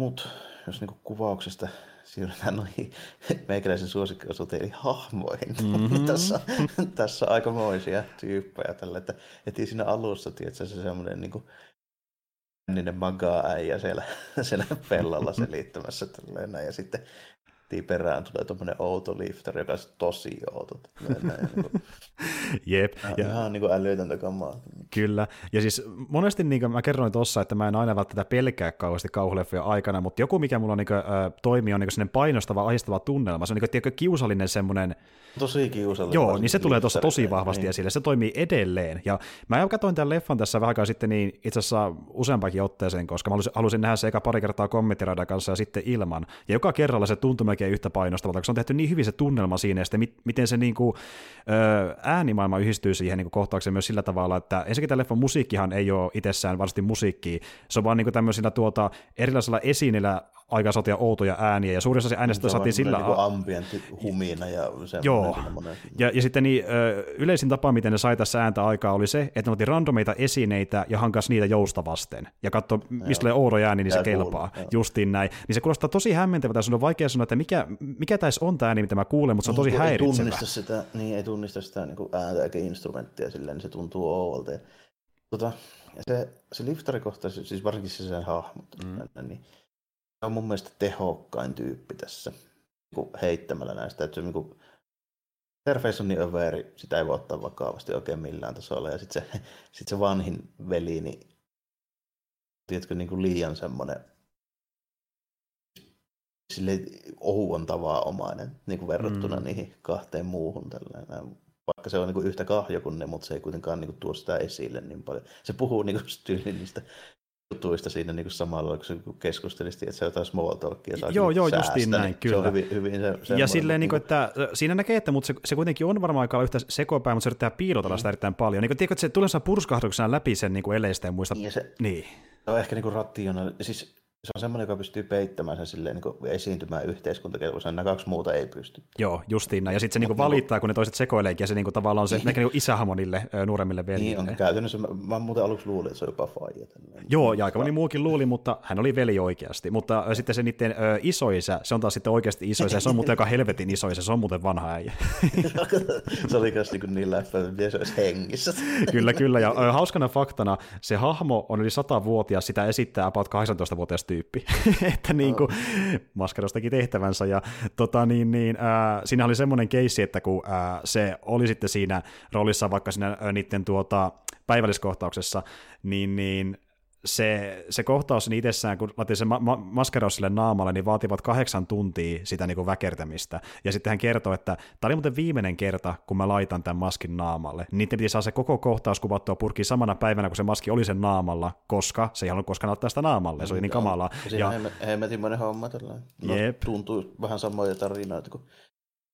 Mut jos niinku kuvauksesta siirrytään noihin (laughs) meikäläisen suosikkiosuuteen, eli hahmoihin. Mm-hmm. (laughs) tässä, (laughs) tässä on aikamoisia tyyppejä tällä, että heti siinä alussa, tiedätkö, se semmoinen niin kuin, maga-äijä siellä, siellä pellolla selittämässä tälleen näin, ja sitten heti perään tulee tuommoinen outo lifter, joka on tosi outo. Niin (laughs) Jep. Ja, ihan niin kuin älytöntä kamaa. Kyllä. Ja siis monesti niin kuin mä kerroin tuossa, että mä en aina välttämättä pelkää kauheasti kauhuleffoja aikana, mutta joku mikä mulla niin kuin, äh, toimii on niin kuin painostava, ahistava tunnelma. Se on niin kuin, kiusallinen semmoinen Tosi kiusallinen. Joo, niin se tulee tuossa tosi vahvasti niin. esille. Se toimii edelleen. Ja mä katsoin tämän leffan tässä vähän aikaa sitten niin itse asiassa useampakin otteeseen, koska mä halusin, halusin nähdä se eka pari kertaa kommenttiradan kanssa ja sitten ilman. Ja joka kerralla se tuntui melkein yhtä painostavalta, koska se on tehty niin hyvin se tunnelma siinä ja sitten miten se niin kuin, äänimaailma yhdistyy siihen niin kuin kohtaukseen myös sillä tavalla, että ensinnäkin tämä leffan musiikkihan ei ole itsessään varsinaisesti musiikkia. Se on vaan niin kuin tämmöisillä tuota, erilaisilla esineillä aika sotia outoja ääniä, ja suurin osa äänestä saatiin sillä... Niin ambientti humina ja Joo, ja, ja sitten niin, yleisin tapa, miten ne sai tässä ääntä aikaa, oli se, että ne otti randomeita esineitä ja hankas niitä joustavasten, ja katso, mistä tulee oudo ääni, niin se kelpaa, kuulun, justiin näin. Niin se kuulostaa tosi hämmentävältä, sun on vaikea sanoa, että mikä, mikä tässä on tämä ääni, mitä mä kuulen, mutta se on tosi niin, häiritsevä. Ei tunnista sitä, niin, ei tunnista sitä niin ääntä eikä instrumenttia silleen, niin se tuntuu ouolta. Tota, se, se liftarikohta, siis varsinkin se sen hahmot, mm. niin on mun mielestä tehokkain tyyppi tässä niin heittämällä näistä. Että se niin kuin, Interface on niin överi, sitä ei voi ottaa vakavasti oikein millään tasolla. Ja sitten se, (laughs) sit se vanhin veli, niin tiedätkö, niin kuin liian semmoinen sille ohuon tavanomainen niin kuin verrattuna mm. niihin kahteen muuhun. Tällainen. Vaikka se on niin kuin yhtä kahjo kuin ne, mutta se ei kuitenkaan niin kuin tuo sitä esille niin paljon. Se puhuu (laughs) niin kuin niistä jutuista siinä niin kuin samalla, kun se keskustelisit, että se jotain small talkia saa Joo, joo, justiin näin, kyllä. Se on hyvin, hyvin se, ja silleen, niin kuin, että siinä näkee, että mutta se, se kuitenkin on varmaan aika yhtä sekopäin, mutta se yrittää piilotella sitä mm. erittäin paljon. Niin kuin, tiedätkö, että se tulee purskahduksena läpi sen niin kuin eleistä ja muista. Niin, se, niin. se on ehkä niin kuin rationaali. Siis se on semmoinen, joka pystyy peittämään sen silleen, niin kuin esiintymään yhteiskuntakelpoisena. Nämä kaksi muuta ei pysty. Joo, justiin näin. Ja sitten se niin valittaa, kun ne toiset sekoileekin, ja se niin kuin, tavallaan on se niin. niin isähamonille, nuoremmille veljille. Niin on käytännössä. Mä, mä muuten aluksi luulin, että se on jopa faija. Joo, ja aika moni muukin luuli, mutta hän oli veli oikeasti. Mutta äh, sitten se niiden äh, isoisä, se on taas sitten oikeasti isoisä, se on muuten aika helvetin isoisä, se on muuten vanha äijä. (laughs) se oli myös niin, niin läppä, että se olisi hengissä. (laughs) kyllä, kyllä. Ja äh, hauskana faktana, se hahmo on yli 100-vuotias, sitä esittää about 18-vuotias tyyppi. (laughs) että niin kuin, maskarostakin tehtävänsä. Ja tota, niin, niin, äh, siinä oli semmoinen keissi, että kun äh, se oli sitten siinä roolissa vaikka siinä äh, niiden tuota, päivälliskohtauksessa, niin, niin se, se kohtaus niin itsessään, kun laitin sen ma- ma- maskeraus sille naamalle, niin vaativat kahdeksan tuntia sitä niin kuin väkertämistä. Ja sitten hän kertoi, että tämä oli muuten viimeinen kerta, kun mä laitan tämän maskin naamalle. Niiden piti saada se koko kohtaus kuvattua purkiin samana päivänä, kun se maski oli sen naamalla, koska se ei halunnut koskaan ottaa sitä naamalle. Se oli niin kamalaa. Ja siinä hemmetimmäinen homma tällä. No, Jep. tuntuu vähän samoja tarinoita kuin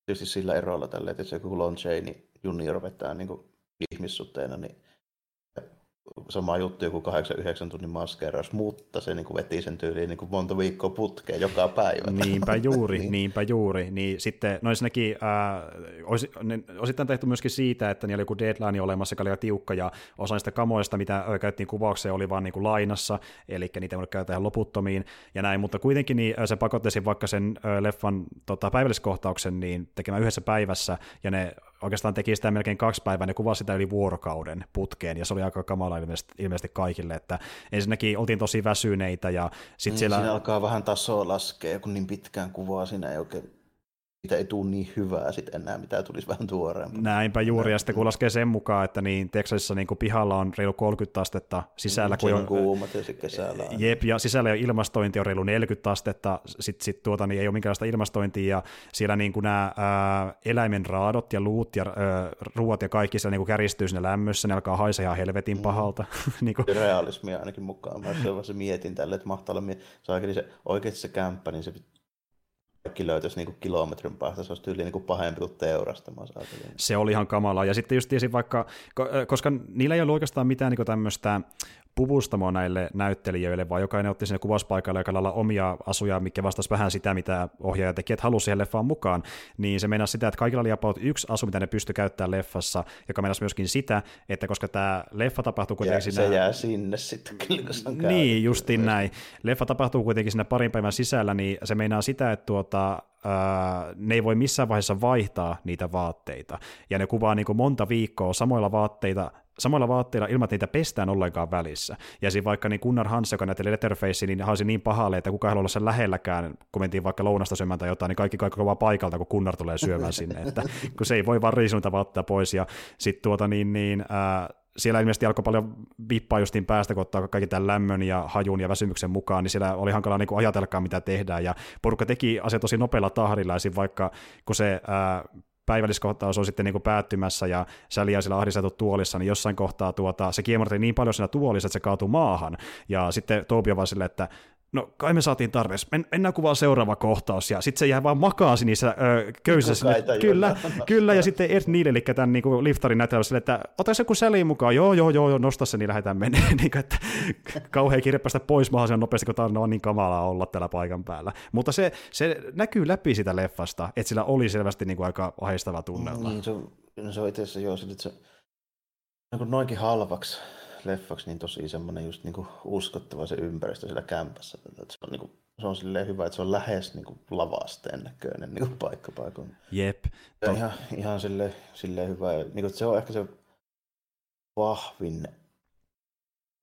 tietysti sillä erolla tällä, että se kun Lon Chaney junior vetää niin ihmissutteena, niin sama juttu, joku 8-9 tunnin maskeraus, mutta se niin kuin veti sen tyyliin niin kuin monta viikkoa putkeen joka päivä. Niinpä (laughs) juuri, niin. niinpä juuri. Niin sitten, no ensinnäkin äh, olisi, ne, osittain tehty myöskin siitä, että niillä oli joku deadline olemassa, joka oli aika tiukka, ja osa niistä kamoista, mitä käytettiin kuvaukseen, oli vaan niin kuin lainassa, eli niitä ei voinut käyttää loputtomiin, ja näin, mutta kuitenkin niin se pakottesi vaikka sen leffan tota, päivälliskohtauksen niin tekemään yhdessä päivässä, ja ne oikeastaan teki sitä melkein kaksi päivää, ne kuvasi sitä yli vuorokauden putkeen, ja se oli aika kamala ilmeisesti, ilmeisesti kaikille, että ensinnäkin oltiin tosi väsyneitä, ja sitten niin, siellä... Siinä alkaa vähän tasoa laskea, kun niin pitkään kuvaa siinä ei oikein siitä ei tule niin hyvää sitten enää, mitä tulisi vähän tuoreempaa. Näinpä juuri, ja sitten kun laskee sen mukaan, että niin Texasissa niin kuin pihalla on reilu 30 astetta, sisällä kun on kuuma kesällä. Jep, ja sisällä jo ilmastointi on reilu 40 astetta, sitten sit tuota, niin ei ole minkäänlaista ilmastointia, ja siellä niin kuin nämä ää, eläimen raadot ja luut ja ää, ruuat ja kaikki siellä niin kuin käristyy sinne lämmössä, ne alkaa haisea ihan helvetin mm. pahalta. (laughs) Mm. niin kuin... Realismia ainakin mukaan. Mä se mietin tälle, että mahtaa olla, se, se oikeasti se kämppä, niin se kaikki löytäisi niin kilometrin päästä, se olisi tyyli niin pahempi kuin teurastama. Se oli ihan kamalaa. Ja sitten just tiesin vaikka, koska niillä ei ollut oikeastaan mitään niin tämmöistä puvustamo näille näyttelijöille, vaan jokainen otti sinne kuvauspaikalle aika lailla omia asuja, mikä vastasi vähän sitä, mitä ohjaaja teki, että halusi siihen leffaan mukaan, niin se meinasi sitä, että kaikilla oli about yksi asu, mitä ne pystyi käyttämään leffassa, joka meinasi myöskin sitä, että koska tämä leffa tapahtuu kuitenkin ja siinä... Se jää sinne sitten kyllä, se on Niin, näin. Leffa tapahtuu kuitenkin siinä parin päivän sisällä, niin se meinaa sitä, että tuota, ne ei voi missään vaiheessa vaihtaa niitä vaatteita. Ja ne kuvaa niin kuin monta viikkoa samoilla vaatteita, samoilla vaatteilla ilman, että niitä pestään ollenkaan välissä. Ja siinä vaikka niin Gunnar Hans, joka näytteli Letterface, niin haisi niin pahalle, että kukaan ei olla sen lähelläkään, kun mentiin vaikka lounasta syömään tai jotain, niin kaikki kaikki kovaa paikalta, kun Gunnar tulee syömään (laughs) sinne, että kun se ei voi vaan riisunta vaatteita pois. Ja sitten tuota niin, niin ää, siellä ilmeisesti alkoi paljon vippaa justiin päästä, kun ottaa kaikki tämän lämmön ja hajun ja väsymyksen mukaan, niin siellä oli hankala niin ajatellakaan, mitä tehdään, ja porukka teki asiat tosi nopealla tahdilla, ja vaikka kun se ää, päivälliskohtaus on sitten niin kuin päättymässä ja Sally sillä ahdistettu tuolissa, niin jossain kohtaa tuota, se kiemurteli niin paljon siinä tuolissa, että se kaatui maahan. Ja sitten Tobi on vaan silleen, että no kai me saatiin tarpeeksi, Men, mennään kuvaa seuraava kohtaus, ja sitten se jää vaan makaasi niissä ö, köysissä. Kyllä, kyllä, ja sitten Ed Neal, eli tämän niin kuin liftarin näytelmä sille, että ota se kun säliin mukaan, joo, joo, joo, joo nosta se, niin lähdetään menee, (laughs) niin kuin, että kauhean päästä pois mahdollisimman nopeasti, kun tämä on niin kamalaa olla täällä paikan päällä. Mutta se, se näkyy läpi sitä leffasta, että sillä oli selvästi niin kuin aika ahistava tunnelma. Niin, se on, se on itse asiassa joo, että se niin noinkin halvaksi leffaksi niin tosi semmoinen just niinku uskottava se ympäristö siellä kämpässä. Että se on, niinku, se on silleen hyvä, että se on lähes niinku lavasteen näköinen niinku paikka paikoin. Jep. To... Ihan, ihan silleen, silleen hyvä. Niinku, se on ehkä se vahvin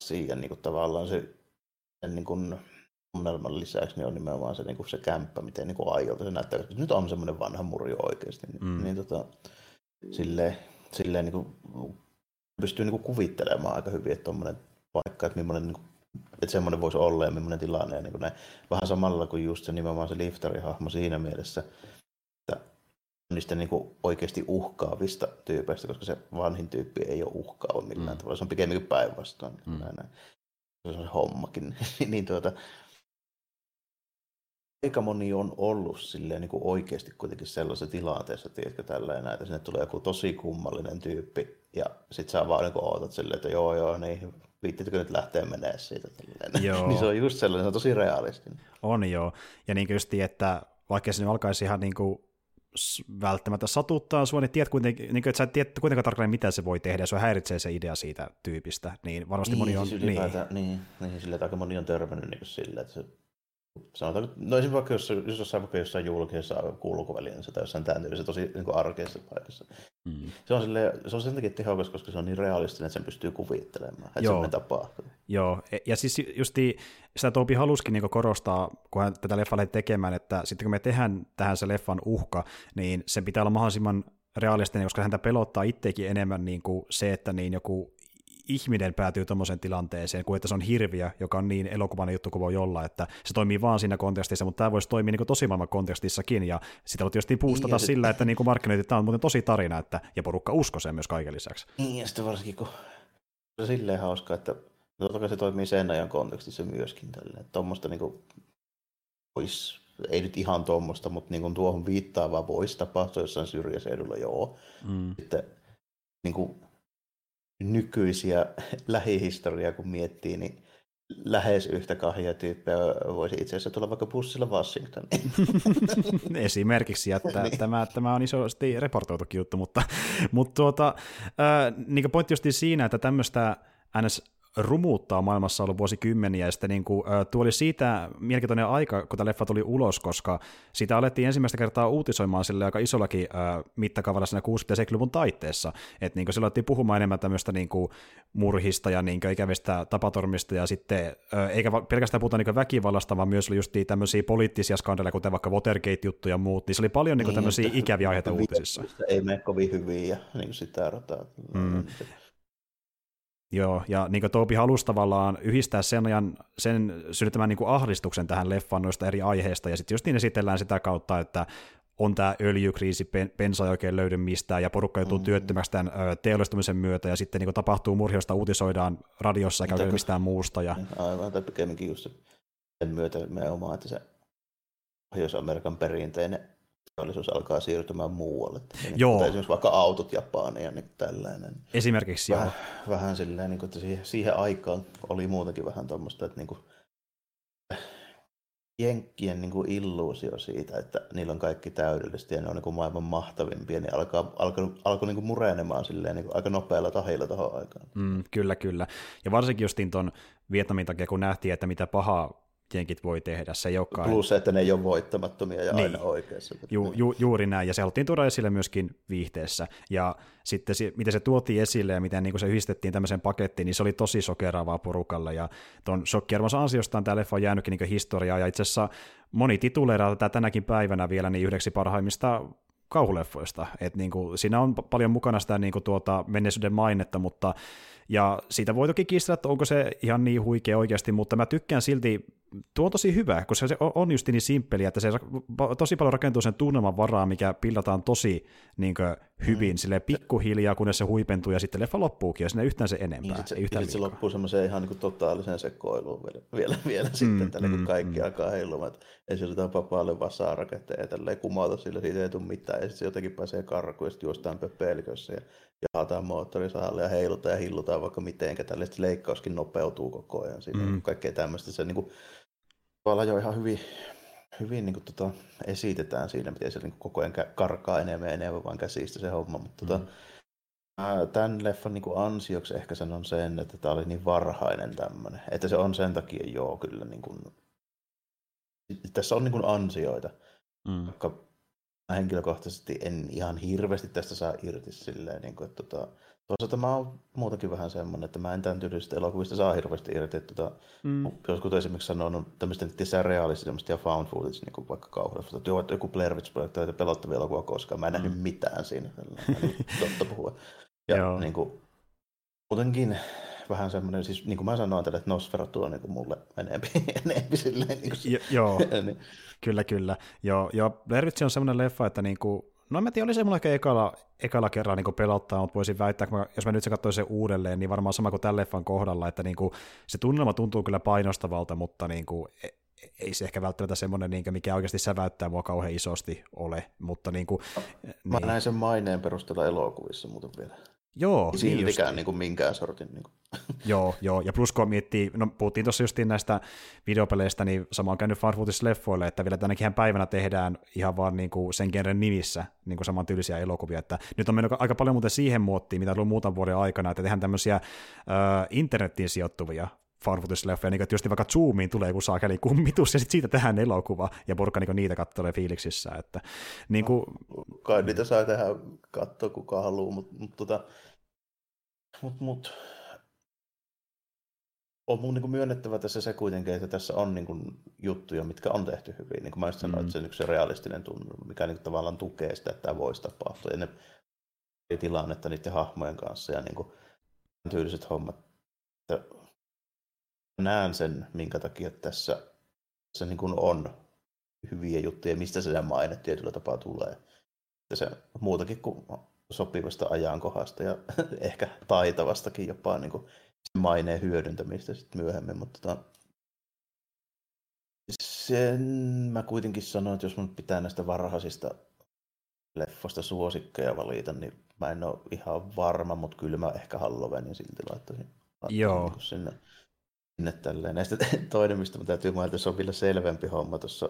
siihen niinku, tavallaan se niinku, tunnelman lisäksi niin on nimenomaan se, niin kuin se kämppä, miten niin kuin aiolta se näyttää, että nyt on semmoinen vanha murjo oikeasti. Niin, mm. niin tota, silleen, silleen niin kuin pystyy niin kuvittelemaan aika hyvin, että tuommoinen paikka, että millainen niin kuin, että semmoinen voisi olla ja millainen tilanne. Ja niin kuin ne, vähän samalla kuin just se nimenomaan se liftarihahmo siinä mielessä, että niistä niin kuin oikeasti uhkaavista tyypeistä, koska se vanhin tyyppi ei ole uhkaava millään mm. tavalla. Se on pikemminkin päinvastoin. Mm. Näin, näin. Se on se hommakin. (laughs) niin tuota, aika moni on ollut silleen niin kuin oikeasti kuitenkin sellaisessa tilanteessa, tiedätkö, tällä ja näitä, sinne tulee joku tosi kummallinen tyyppi, ja sit sä vaan niin ootat silleen, että joo joo, niin viittitykö nyt lähteä menee siitä. (laughs) Joo. niin se on just sellainen, se on tosi realistinen. On joo, ja niin just, että vaikka se nyt alkaisi ihan niin kuin välttämättä satuttaa sua, niin, tiedät kuitenkin, niin kuin, että sä et tiedä kuitenkaan tarkalleen, mitä se voi tehdä, ja se häiritsee se idea siitä tyypistä, niin varmasti niin, moni on... Siis niin, niin, niin sillä aika moni on törmännyt niin sillä, että se sanotaan, no esimerkiksi vaikka jos, jos jossain, vaikka jossain julkisessa kulkuvälineessä tai jossain tämän tyylisessä tosi niin kuin arkeessa paikassa. Mm. Se, on sille, se on sen takia tehokas, koska se on niin realistinen, että sen pystyy kuvittelemaan, että Joo. tapahtuu. Joo, e, ja siis justi sitä Topi haluskin niin korostaa, kun hän tätä leffaa lähti tekemään, että sitten kun me tehdään tähän se leffan uhka, niin sen pitää olla mahdollisimman realistinen, koska häntä pelottaa itsekin enemmän niin kuin se, että niin joku ihminen päätyy tuommoiseen tilanteeseen, kuin että se on hirviö, joka on niin elokuvainen juttu kuin voi olla, että se toimii vaan siinä kontekstissa, mutta tämä voisi toimia niin tosimaailman kontekstissakin, ja sitä voi tietysti puustata niin, sillä, että niin kuin markkinointi, tämä on muuten tosi tarina, että, ja porukka usko sen myös kaiken lisäksi. Niin, ja sitten varsinkin, kun se on silleen hauska, että totta kai se toimii sen ajan kontekstissa myöskin tälle, että tuommoista niin voisi ei nyt ihan tuommoista, mutta niin kuin tuohon viittaavaa voisi tapahtua jossain syrjäseudulla, joo. Mm. Sitten niin kuin, nykyisiä (laughs) lähihistoriaa kun miettii, niin lähes yhtä kahja tyyppejä voisi itse asiassa tulla vaikka bussilla Washingtoniin. (laughs) Esimerkiksi, että niin. tämä, tämä on isosti reportoitukin juttu, mutta, mutta tuota, äh, niin pointti just siinä, että tämmöistä ns rumuuttaa maailmassa ollut vuosikymmeniä, ja sitten niin kuin, tuo oli siitä mielenkiintoinen aika, kun tämä leffa tuli ulos, koska siitä alettiin ensimmäistä kertaa uutisoimaan sille aika isollakin äh, mittakaavalla siinä 60-70-luvun taitteessa, että niin silloin alettiin puhumaan enemmän tämmöistä niin kuin, murhista ja niin kuin, ikävistä tapatormista, ja sitten, äh, eikä pelkästään puhuta niin väkivallasta, vaan myös oli just tämmöisiä poliittisia skandaleja, kuten vaikka Watergate-juttuja ja muut, niin se oli paljon niin kuin, tämmöisiä niin, ikäviä aiheita (laughs) uutisissa. Ei mene kovin hyvin, ja niin kuin sitä Mm. Joo, ja niin Topi halusi tavallaan yhdistää sen, ajan, sen synnyttämään niin ahdistuksen tähän leffaan noista eri aiheista, ja sitten just niin esitellään sitä kautta, että on tämä öljykriisi, bensa ei oikein löydy mistään, ja porukka joutuu mm. työttömäksi tämän teollistumisen myötä, ja sitten niin tapahtuu murhiosta, uutisoidaan radiossa eikä mistään muusta. Ja... Aivan, tai pikemminkin just sen myötä me omaa, että se Pohjois-Amerikan perinteinen teollisuus alkaa siirtymään muualle. Niin, Joo. Esimerkiksi vaikka autot Japaniin ja niin tällainen. Esimerkiksi vähän. Vähän silleen, niin kuin, että siihen, siihen aikaan oli muutenkin vähän tuommoista, että niin kuin, jenkkien niin kuin illuusio siitä, että niillä on kaikki täydellistä ja ne on niin kuin maailman mahtavimpia, niin alkaa, alkoi, alkoi niin kuin murenemaan silleen, niin kuin aika nopealla tahilla tuohon aikaan. Mm, kyllä, kyllä. Ja varsinkin justiin tuon Vietnamin takia, kun nähtiin, että mitä pahaa jenkit voi tehdä. Se ei olekaan... Plus että ne ei ole voittamattomia ja niin. aina oikeassa. Ju, ju, juuri näin, ja se haluttiin tuoda esille myöskin viihteessä. Ja sitten se, miten se tuotiin esille ja miten niin se yhdistettiin tämmöiseen pakettiin, niin se oli tosi sokeraavaa porukalle. Ja tuon shokkiarvonsa ansiostaan tämä leffa on jäänytkin niin historiaa, ja itse asiassa moni tituleeraa tätä tänäkin päivänä vielä niin yhdeksi parhaimmista kauhuleffoista. Et niin kuin, siinä on paljon mukana sitä niin kuin tuota menneisyyden mainetta, mutta ja siitä voi toki kiistää, että onko se ihan niin huikea oikeasti, mutta mä tykkään silti, tuo on tosi hyvä, koska se on just niin simppeli, että se tosi paljon rakentuu sen tunnelman varaan, mikä pillataan tosi niin kuin, hyvin, mm. sille pikkuhiljaa, kunnes se huipentuu ja sitten leffa loppuukin, ja sinne yhtään se enempää. Niin, sit se, yhtään sit se loppuu semmoiseen ihan niin totaaliseen sekoiluun vielä, vielä, vielä mm, sitten, tälle, mm, kun kaikki mm. alkaa heilumaan, että esitetään papaalle vasaraketta ja tälleen kumauta sillä, siitä ei tule mitään, ja sitten se jotenkin pääsee karkuun, ja sitten juostaan pöpelikössä, ja jahataan moottorisahalle ja heilutaan ja hillutaan vaikka mitenkä, tälle leikkauskin nopeutuu koko ajan siinä, mm. kaikkea tämmöistä, se niin kuin, jo ihan hyvin, hyvin niin kuin, tota, esitetään siinä, miten se niin kuin, koko ajan karkaa enemmän ja enemmän vaan käsistä se homma, mutta tota, mm. tota, tämän leffan niin kuin ansioksi ehkä sanon sen, että tämä oli niin varhainen tämmöinen, että se on sen takia joo kyllä niin kuin, tässä on niin kuin ansioita, mm. vaikka henkilökohtaisesti en ihan hirveästi tästä saa irti silleen, niin kuin, että tota, toisaalta mä oon muutenkin vähän semmoinen, että mä en tämän tyylisistä elokuvista saa hirveästi irti, tota, mm. joskus esimerkiksi sanonut tämmöistä tietysti realistista ja found footage, niin kuin vaikka kauhuleffa, että joo, että joku Blair Witch Project tai pelottavia elokuvia koskaan, mä en mm. nähnyt mitään siinä, (laughs) totta puhua. Ja niin kuin, muutenkin vähän semmoinen, siis niin kuin mä sanoin tälle, että Nosferatu on niin kuin mulle enempi, (laughs) enempi silleen. Niin kuin, jo, joo, (laughs) niin. kyllä, kyllä. Joo, joo Blair Witch on semmoinen leffa, että niin kuin, no en tiedä, oli se mulla ehkä ekalla, ekalla kerralla niin pelottaa, mutta voisin väittää, että jos mä nyt se katsoin sen uudelleen, niin varmaan sama kuin tämän leffan kohdalla, että niin kuin, se tunnelma tuntuu kyllä painostavalta, mutta niin kuin, e, ei se ehkä välttämättä semmoinen, niin mikä oikeasti säväyttää mua kauhean isosti ole, mutta niin kuin, Mä niin. näin sen maineen perusteella elokuvissa muuten vielä. Joo, Siltikään niin, niin kuin minkään sortin. Niin kuin. (laughs) joo, joo, ja plus kun miettii, no puhuttiin tuossa justiin näistä videopeleistä, niin sama on käynyt Farfootis-leffoille, että vielä tänäkin päivänä tehdään ihan vaan niin kuin sen genren nimissä niin kuin samantyylisiä elokuvia, että nyt on mennyt aika paljon muuten siihen muottiin, mitä on ollut muutaman vuoden aikana, että tehdään tämmöisiä äh, internetiin sijoittuvia fanfootage-leffoja, niin että just vaikka Zoomiin tulee joku saakeli kummitus, ja sitten siitä tehdään elokuva, ja porukka niin niitä katsolee fiiliksissä. Että, niin kuin... no, kai niitä saa tehdä katsoa kuka haluaa, mutta mut, tota, mut, mut, on mun niin myönnettävä tässä se kuitenkin, että tässä on niin kuin, juttuja, mitkä on tehty hyvin. Niin kuin mä sanoin, mm. että se on yksi realistinen tunne, mikä niin kuin, tavallaan tukee sitä, että tämä voisi tapahtua. Ja ne tilannetta niiden hahmojen kanssa ja niin kuin, tyyliset hommat. Että näen sen, minkä takia tässä, tässä niin kuin on hyviä juttuja, mistä se maine tietyllä tapaa tulee. Että se muutakin kuin sopivasta ajankohdasta ja (laughs) ehkä taitavastakin jopa niin kuin maineen hyödyntämistä sitten myöhemmin, mutta tota, sen mä kuitenkin sanoin, että jos mun pitää näistä varhaisista leffoista suosikkeja valita, niin mä en ole ihan varma, mutta kyllä mä ehkä Halloweenin silti laittaisin, laittaisin Joo. Niin sinne, sinne tälleen. Näistä (laughs) toinen, mistä mä täytyy mainita, se on vielä selvempi homma tuossa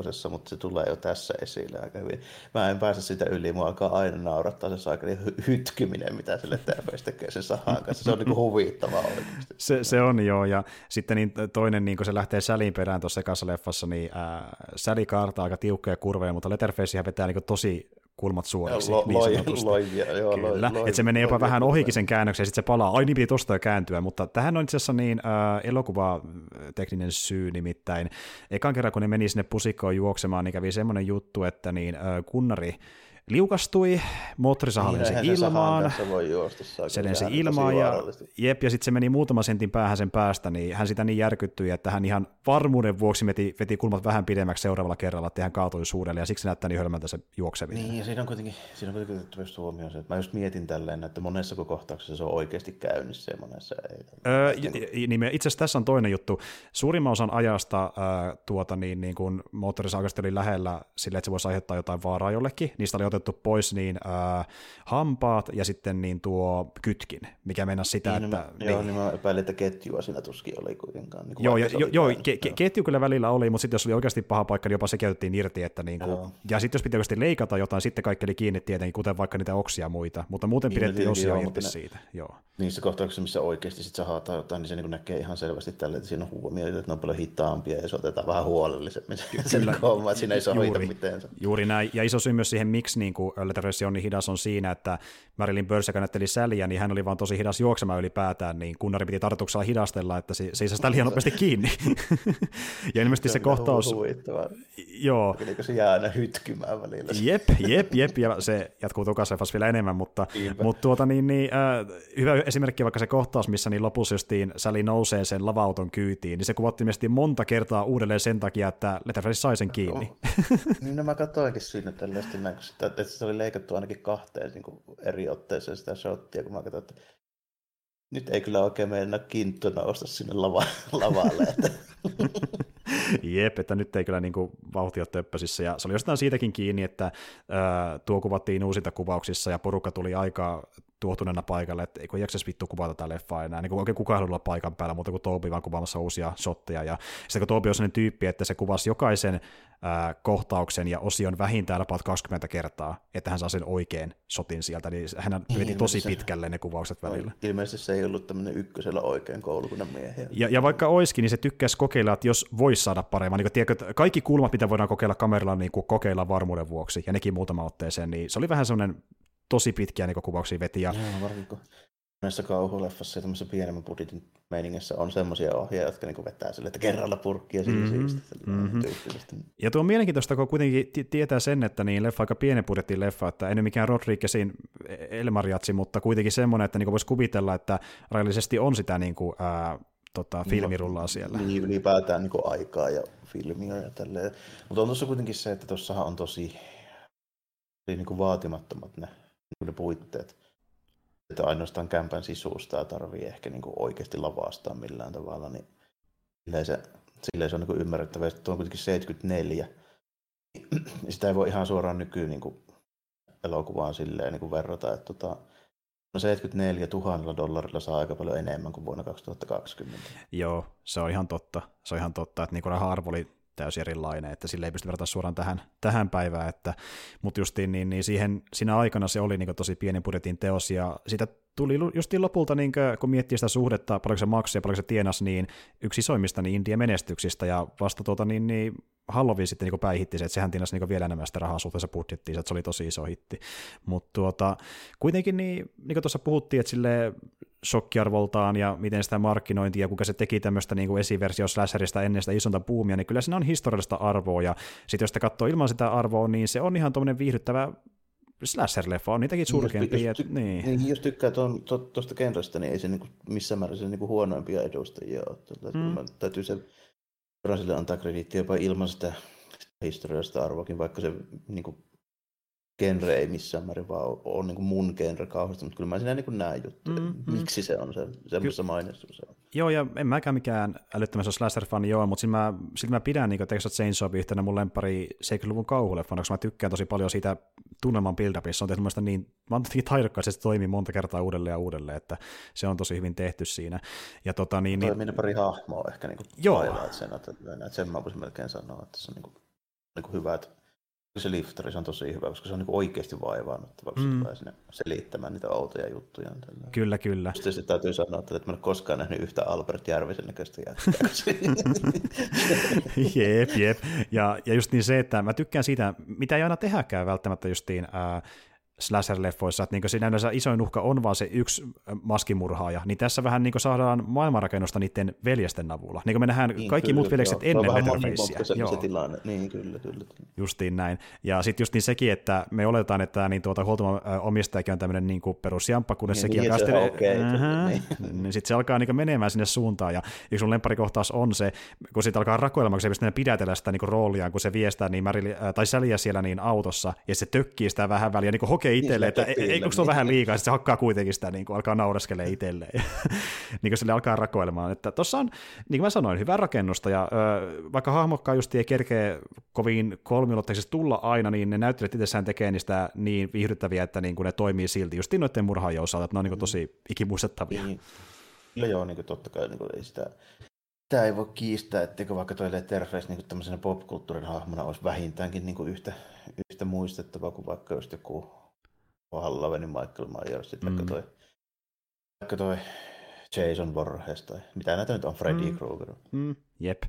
kakkosessa, mutta se tulee jo tässä esille aika hyvin. Mä en pääse sitä yli, mua alkaa aina naurattaa se saakeli hytkyminen, mitä sille terveys tekee sen sahan kanssa. Se on niin huvittavaa oikeasti. Se, se on joo, ja sitten niin toinen, niin kun se lähtee Sälin perään tuossa ekassa leffassa, niin äh, Säli kaartaa aika tiukkoja kurveja, mutta Letterface vetää niin tosi kulmat suoriksi. Lo, niin sanotusti. (laughs) Loivia, joo, Kyllä, että se menee jopa loivia, vähän ohikin sen käännöksen ja sitten se palaa. Ai niin piti tosta jo kääntyä, mutta tähän on itse asiassa niin äh, elokuvatekninen syy nimittäin. Ekan kerran kun ne meni sinne pusikkoon juoksemaan, niin kävi semmoinen juttu, että niin äh, kunnari liukastui, Niin, eihän se sahan ilmaan, kanssa voi juosta, se se lensi ilmaan ja, jep, ja sitten se meni muutama sentin päähän sen päästä, niin hän sitä niin järkyttyi, että hän ihan varmuuden vuoksi veti, veti kulmat vähän pidemmäksi seuraavalla kerralla, että hän kaatui suudelle, ja siksi se näyttää niin hölmältä se juokseminen. Niin, ja siinä on kuitenkin, siinä on kuitenkin otettu just huomioon se, että mä just mietin tälleen, että monessa kohtauksessa se on oikeasti käynnissä ja monessa ei. Öö, niin itse asiassa tässä on toinen juttu. Suurimman osan ajasta öö, tuota, niin, niin kun moottorissa oikeasti oli lähellä sille, että se voisi aiheuttaa jotain vaaraa jollekin, niistä oli otettu pois niin öö, hampaat ja sitten niin tuo kytkin, mikä mennä sitä, Niin, että... mä, Joo, niin mä epäilin, että ketjua siinä tuskin oli kuitenkaan. Niin Joo, jo, joo ke, ke, ketju kyllä välillä oli, mutta sitten jos oli oikeasti paha paikka, niin jopa se käytettiin irti. Että niin kuin, Joo. ja sitten jos piti oikeasti leikata jotain, sitten kaikki oli kiinni tietenkin, kuten vaikka niitä oksia ja muita, mutta muuten Niin, pidettiin osia joo, irti ne- siitä. Joo. Niissä kohtauksissa, missä oikeasti sit sahataan jotain, niin se niin näkee ihan selvästi tälle, että siinä on huomioita, että ne on paljon hitaampia ja se otetaan vähän huolellisemmin (laughs) se, se Kyllä. niin homma, että siinä ei sohita Juuri. mitään. Juuri näin, ja iso syy myös siihen, miksi niin kuin Letterface on niin hidas, on siinä, että Marilyn Burns, joka näytteli säliä, niin hän oli vaan tosi hidas juoksemaan ylipäätään, niin kunnari piti tartuksella hidastella, että se, se ei saa sitä liian nopeasti kiinni. (laughs) ja ilmeisesti se, kohtaus. Joo, Elikö se jää aina hytkymään välillä. Jep, jep, jep, ja se jatkuu tukaseffassa vielä enemmän, mutta, Niinpä. mutta tuota, niin, niin, äh, hyvä esimerkki vaikka se kohtaus, missä niin lopussa justiin Sally nousee sen lava-auton kyytiin, niin se kuvattiin mielestäni monta kertaa uudelleen sen takia, että Letterface sai sen kiinni. Niin no mä katsoinkin siinä tällaista, että se oli leikattu ainakin kahteen niin kuin eri otteeseen sitä shottia, kun mä katsoin, että nyt ei kyllä oikein mennä kinttu nousta sinne lava, (laughs) lavalle. Että, (laughs) Jep, että nyt ei kyllä niin kuin vauhti ole töppösissä, ja se oli jostain siitäkin kiinni, että ää, tuo kuvattiin uusita kuvauksissa, ja porukka tuli aika tuohtuneena paikalle, että eikö jaksaisi vittu kuvata tätä leffaa enää, niin kuin oikein kukaan olla paikan päällä, mutta kuin Toby vaan kuvaamassa uusia shotteja, ja sitten kun Toby on sellainen tyyppi, että se kuvasi jokaisen ää, kohtauksen ja osion vähintään about 20 kertaa, että hän saa sen oikein shotin sieltä, niin hän veti Niin, tosi se- pitkälle ne kuvaukset välillä. ilmeisesti se ei ollut tämmöinen ykkösellä oikein koulukunnan miehiä. Ja, ja vaikka oiskin, niin se tykkäisi kokeilla, että jos voisi saada paremmin, niin tiedätkö, että kaikki kulmat, mitä voidaan kokeilla kameralla, niin kuin kokeilla varmuuden vuoksi, ja nekin muutama otteeseen, niin se oli vähän semmoinen tosi pitkiä niin kuvauksia veti, ja Joo, varsinkin kun näissä kauhuleffassa ja tämmöisessä pienemmän budjetin meiningissä on semmoisia ohjeja, jotka niinku vetää sille, että kerralla sillä Mhm, mm-hmm, mhm. Mm-hmm. Ja tuo on mielenkiintoista, kun kuitenkin t- tietää sen, että niin leffa aika pienen budjetin leffa, että ei nyt mikään Rodriguezin Elmariatsi, mutta kuitenkin semmoinen, että niin voisi kuvitella, että rajallisesti on sitä niin kuin, ää, tota, filmirullaa siellä. Niin, ylipäätään niin aikaa ja filmiä ja tälleen. Mutta on tuossa kuitenkin se, että tuossahan on tosi, tosi niin vaatimattomat ne, niin puitteet. Että ainoastaan kämpän sisusta tarvii ehkä niin oikeasti lavastaa millään tavalla, niin silleen se, silleen se on niin ymmärrettävä. Sitten tuo on kuitenkin 74. Niin (clears throat) sitä ei voi ihan suoraan nykyyn niin elokuvaan silleen niin verrata, että tota, no 74 000 dollarilla saa aika paljon enemmän kuin vuonna 2020. Joo, se on ihan totta. Se on ihan totta, että niin raha-arvo oli täysin erilainen, että sille ei pysty verrata suoraan tähän, tähän päivään, että, mutta justiin niin, niin siihen, siinä aikana se oli niin tosi pienen budjetin teos, ja sitä tuli justiin lopulta, niin kuin, kun miettii sitä suhdetta, paljonko se maksoi ja paljonko se tienasi, niin yksi isoimmista niin Indien menestyksistä, ja vasta tuota, niin, niin Halloween sitten niin päihitti se, että sehän tienasi niin vielä enemmän sitä rahaa suhteessa budjettiin, että se oli tosi iso hitti. Mutta tuota, kuitenkin, niin, niin kuin tuossa puhuttiin, että sille shokkiarvoltaan ja miten sitä markkinointia ja kuka se teki tämmöistä niin esiversio slasherista ennen sitä isonta buumia, niin kyllä siinä on historiallista arvoa, ja sitten jos sitä katsoo ilman sitä arvoa, niin se on ihan tuommoinen viihdyttävä slasher-leffa, on niitäkin surkeampia. Jos, jos, ty- niin. niin, jos tykkää tuosta genrestä, niin ei se niinku, missään määrin se niinku huonoimpia edustajia ole. Tätä, Mm. mm. Täytyy se Brasille antaa krediittiä jopa ilman sitä, sitä historiallista arvoakin, vaikka se niinku, genre ei missään määrin vaan ole, ole niin mun genre kauheasti, mutta kyllä mä siinä niin näen juttuja, Mm, mm, miksi se on se, semmoisessa mainessa se on. Joo, ja en mäkään mikään älyttömässä slasher-fani joo, mutta silti mä, silti mä pidän niin Texas Chainsaw yhtenä mun lempari 70-luvun kauhuleffana, koska mä tykkään tosi paljon siitä tunnelman build-upissa. Se on tehty mun niin, mä oon jotenkin taidokkaan, että se toimii monta kertaa uudelleen ja uudelleen, että se on tosi hyvin tehty siinä. Ja tota, niin, niin, Toimii ne pari hahmoa ehkä niin Joo. highlightsena, että, että sen mä voisin melkein sanoa, että se on niin kuin, niin kuin hyvä, että se liftari se on tosi hyvä, koska se on niin oikeasti vaivaannuttava, kun Mm. sinne selittämään niitä outoja juttuja. Tällä. kyllä, kyllä. Sitten täytyy sanoa, että et mä en ole koskaan nähnyt yhtä Albert Järvisen näköistä jätkää. (laughs) jep, jep. Ja, ja just niin se, että mä tykkään siitä, mitä ei aina tehäkään välttämättä justiin ää, slasher-leffoissa, että niin siinä yleensä isoin uhka on vaan se yksi maskimurhaaja, niin tässä vähän niin saadaan maailmanrakennusta niiden veljesten avulla. Niin kuin me nähdään niin, kaikki kyllä, muut veljekset joo. ennen Letterfacea. Se tilanne. Niin, kyllä, kyllä. Justiin näin. Ja sitten just niin sekin, että me oletetaan, että niin tuota, huoltoman omistajakin on tämmöinen niin kuin perusjamppa, kunnes niin, sekin niin, alkaa se sitten, okay, niin. (laughs) niin sitten se alkaa niin menemään sinne suuntaan. Ja yksi sun lemparikohtaus on se, kun sitten alkaa rakoilemaan, kun se pystyy pidätellä sitä niin rooliaan, kun se viestää niin Märili, tai Säliä siellä niin autossa, ja se tökkii sitä vähän väliä, niin hokee itselleen, että eikö se ole vähän liikaa, sitten se hakkaa kuitenkin sitä, niin kuin alkaa naureskele itselleen. (laughs) niin kuin sille alkaa rakoilemaan. Että tuossa on, niin kuin mä sanoin, hyvää rakennusta, ja ö, vaikka hahmokkaan just ei kerkeä kovin kolmiulotteisesti tulla aina, niin ne näyttelijät itsessään tekee niistä niin viihdyttäviä, että niin kuin ne toimii silti just noiden murhaajien osalta, että ne on niin kuin tosi ikimuistettavia. Niin. Kyllä joo, niin kuin totta kai niin kuin ei sitä, Tämä ei voi kiistää, etteikö vaikka toi Letterface niin tämmöisenä popkulttuurin hahmona olisi vähintäänkin niin kuin yhtä, yhtä muistettava kuin vaikka just joku Halloweenin Michael Myers, sitten mm. vaikka toi, vaikka toi Jason Voorhees tai mitä näitä nyt on, Freddy mm. Krueger. Mm. Jep.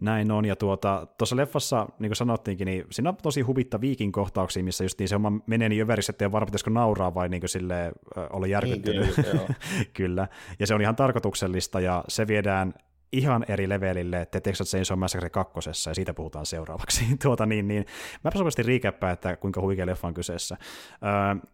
Näin on, ja tuota, tuossa leffassa, niin kuin sanottiinkin, niin siinä on tosi viikin kohtauksia, missä just niin se oma menee niin överiksi, että ei varma, pitäisikö nauraa vai niin kuin sille olla järkyttynyt. Niin, kyllä, (laughs) kyllä, ja se on ihan tarkoituksellista, ja se viedään ihan eri levelille The Texas Chainsaw Massacre kakkosessa, ja siitä puhutaan seuraavaksi. (laughs) tuota, niin, niin. Mä sopisti riikäppää, että kuinka huikea leffa on kyseessä. Öö,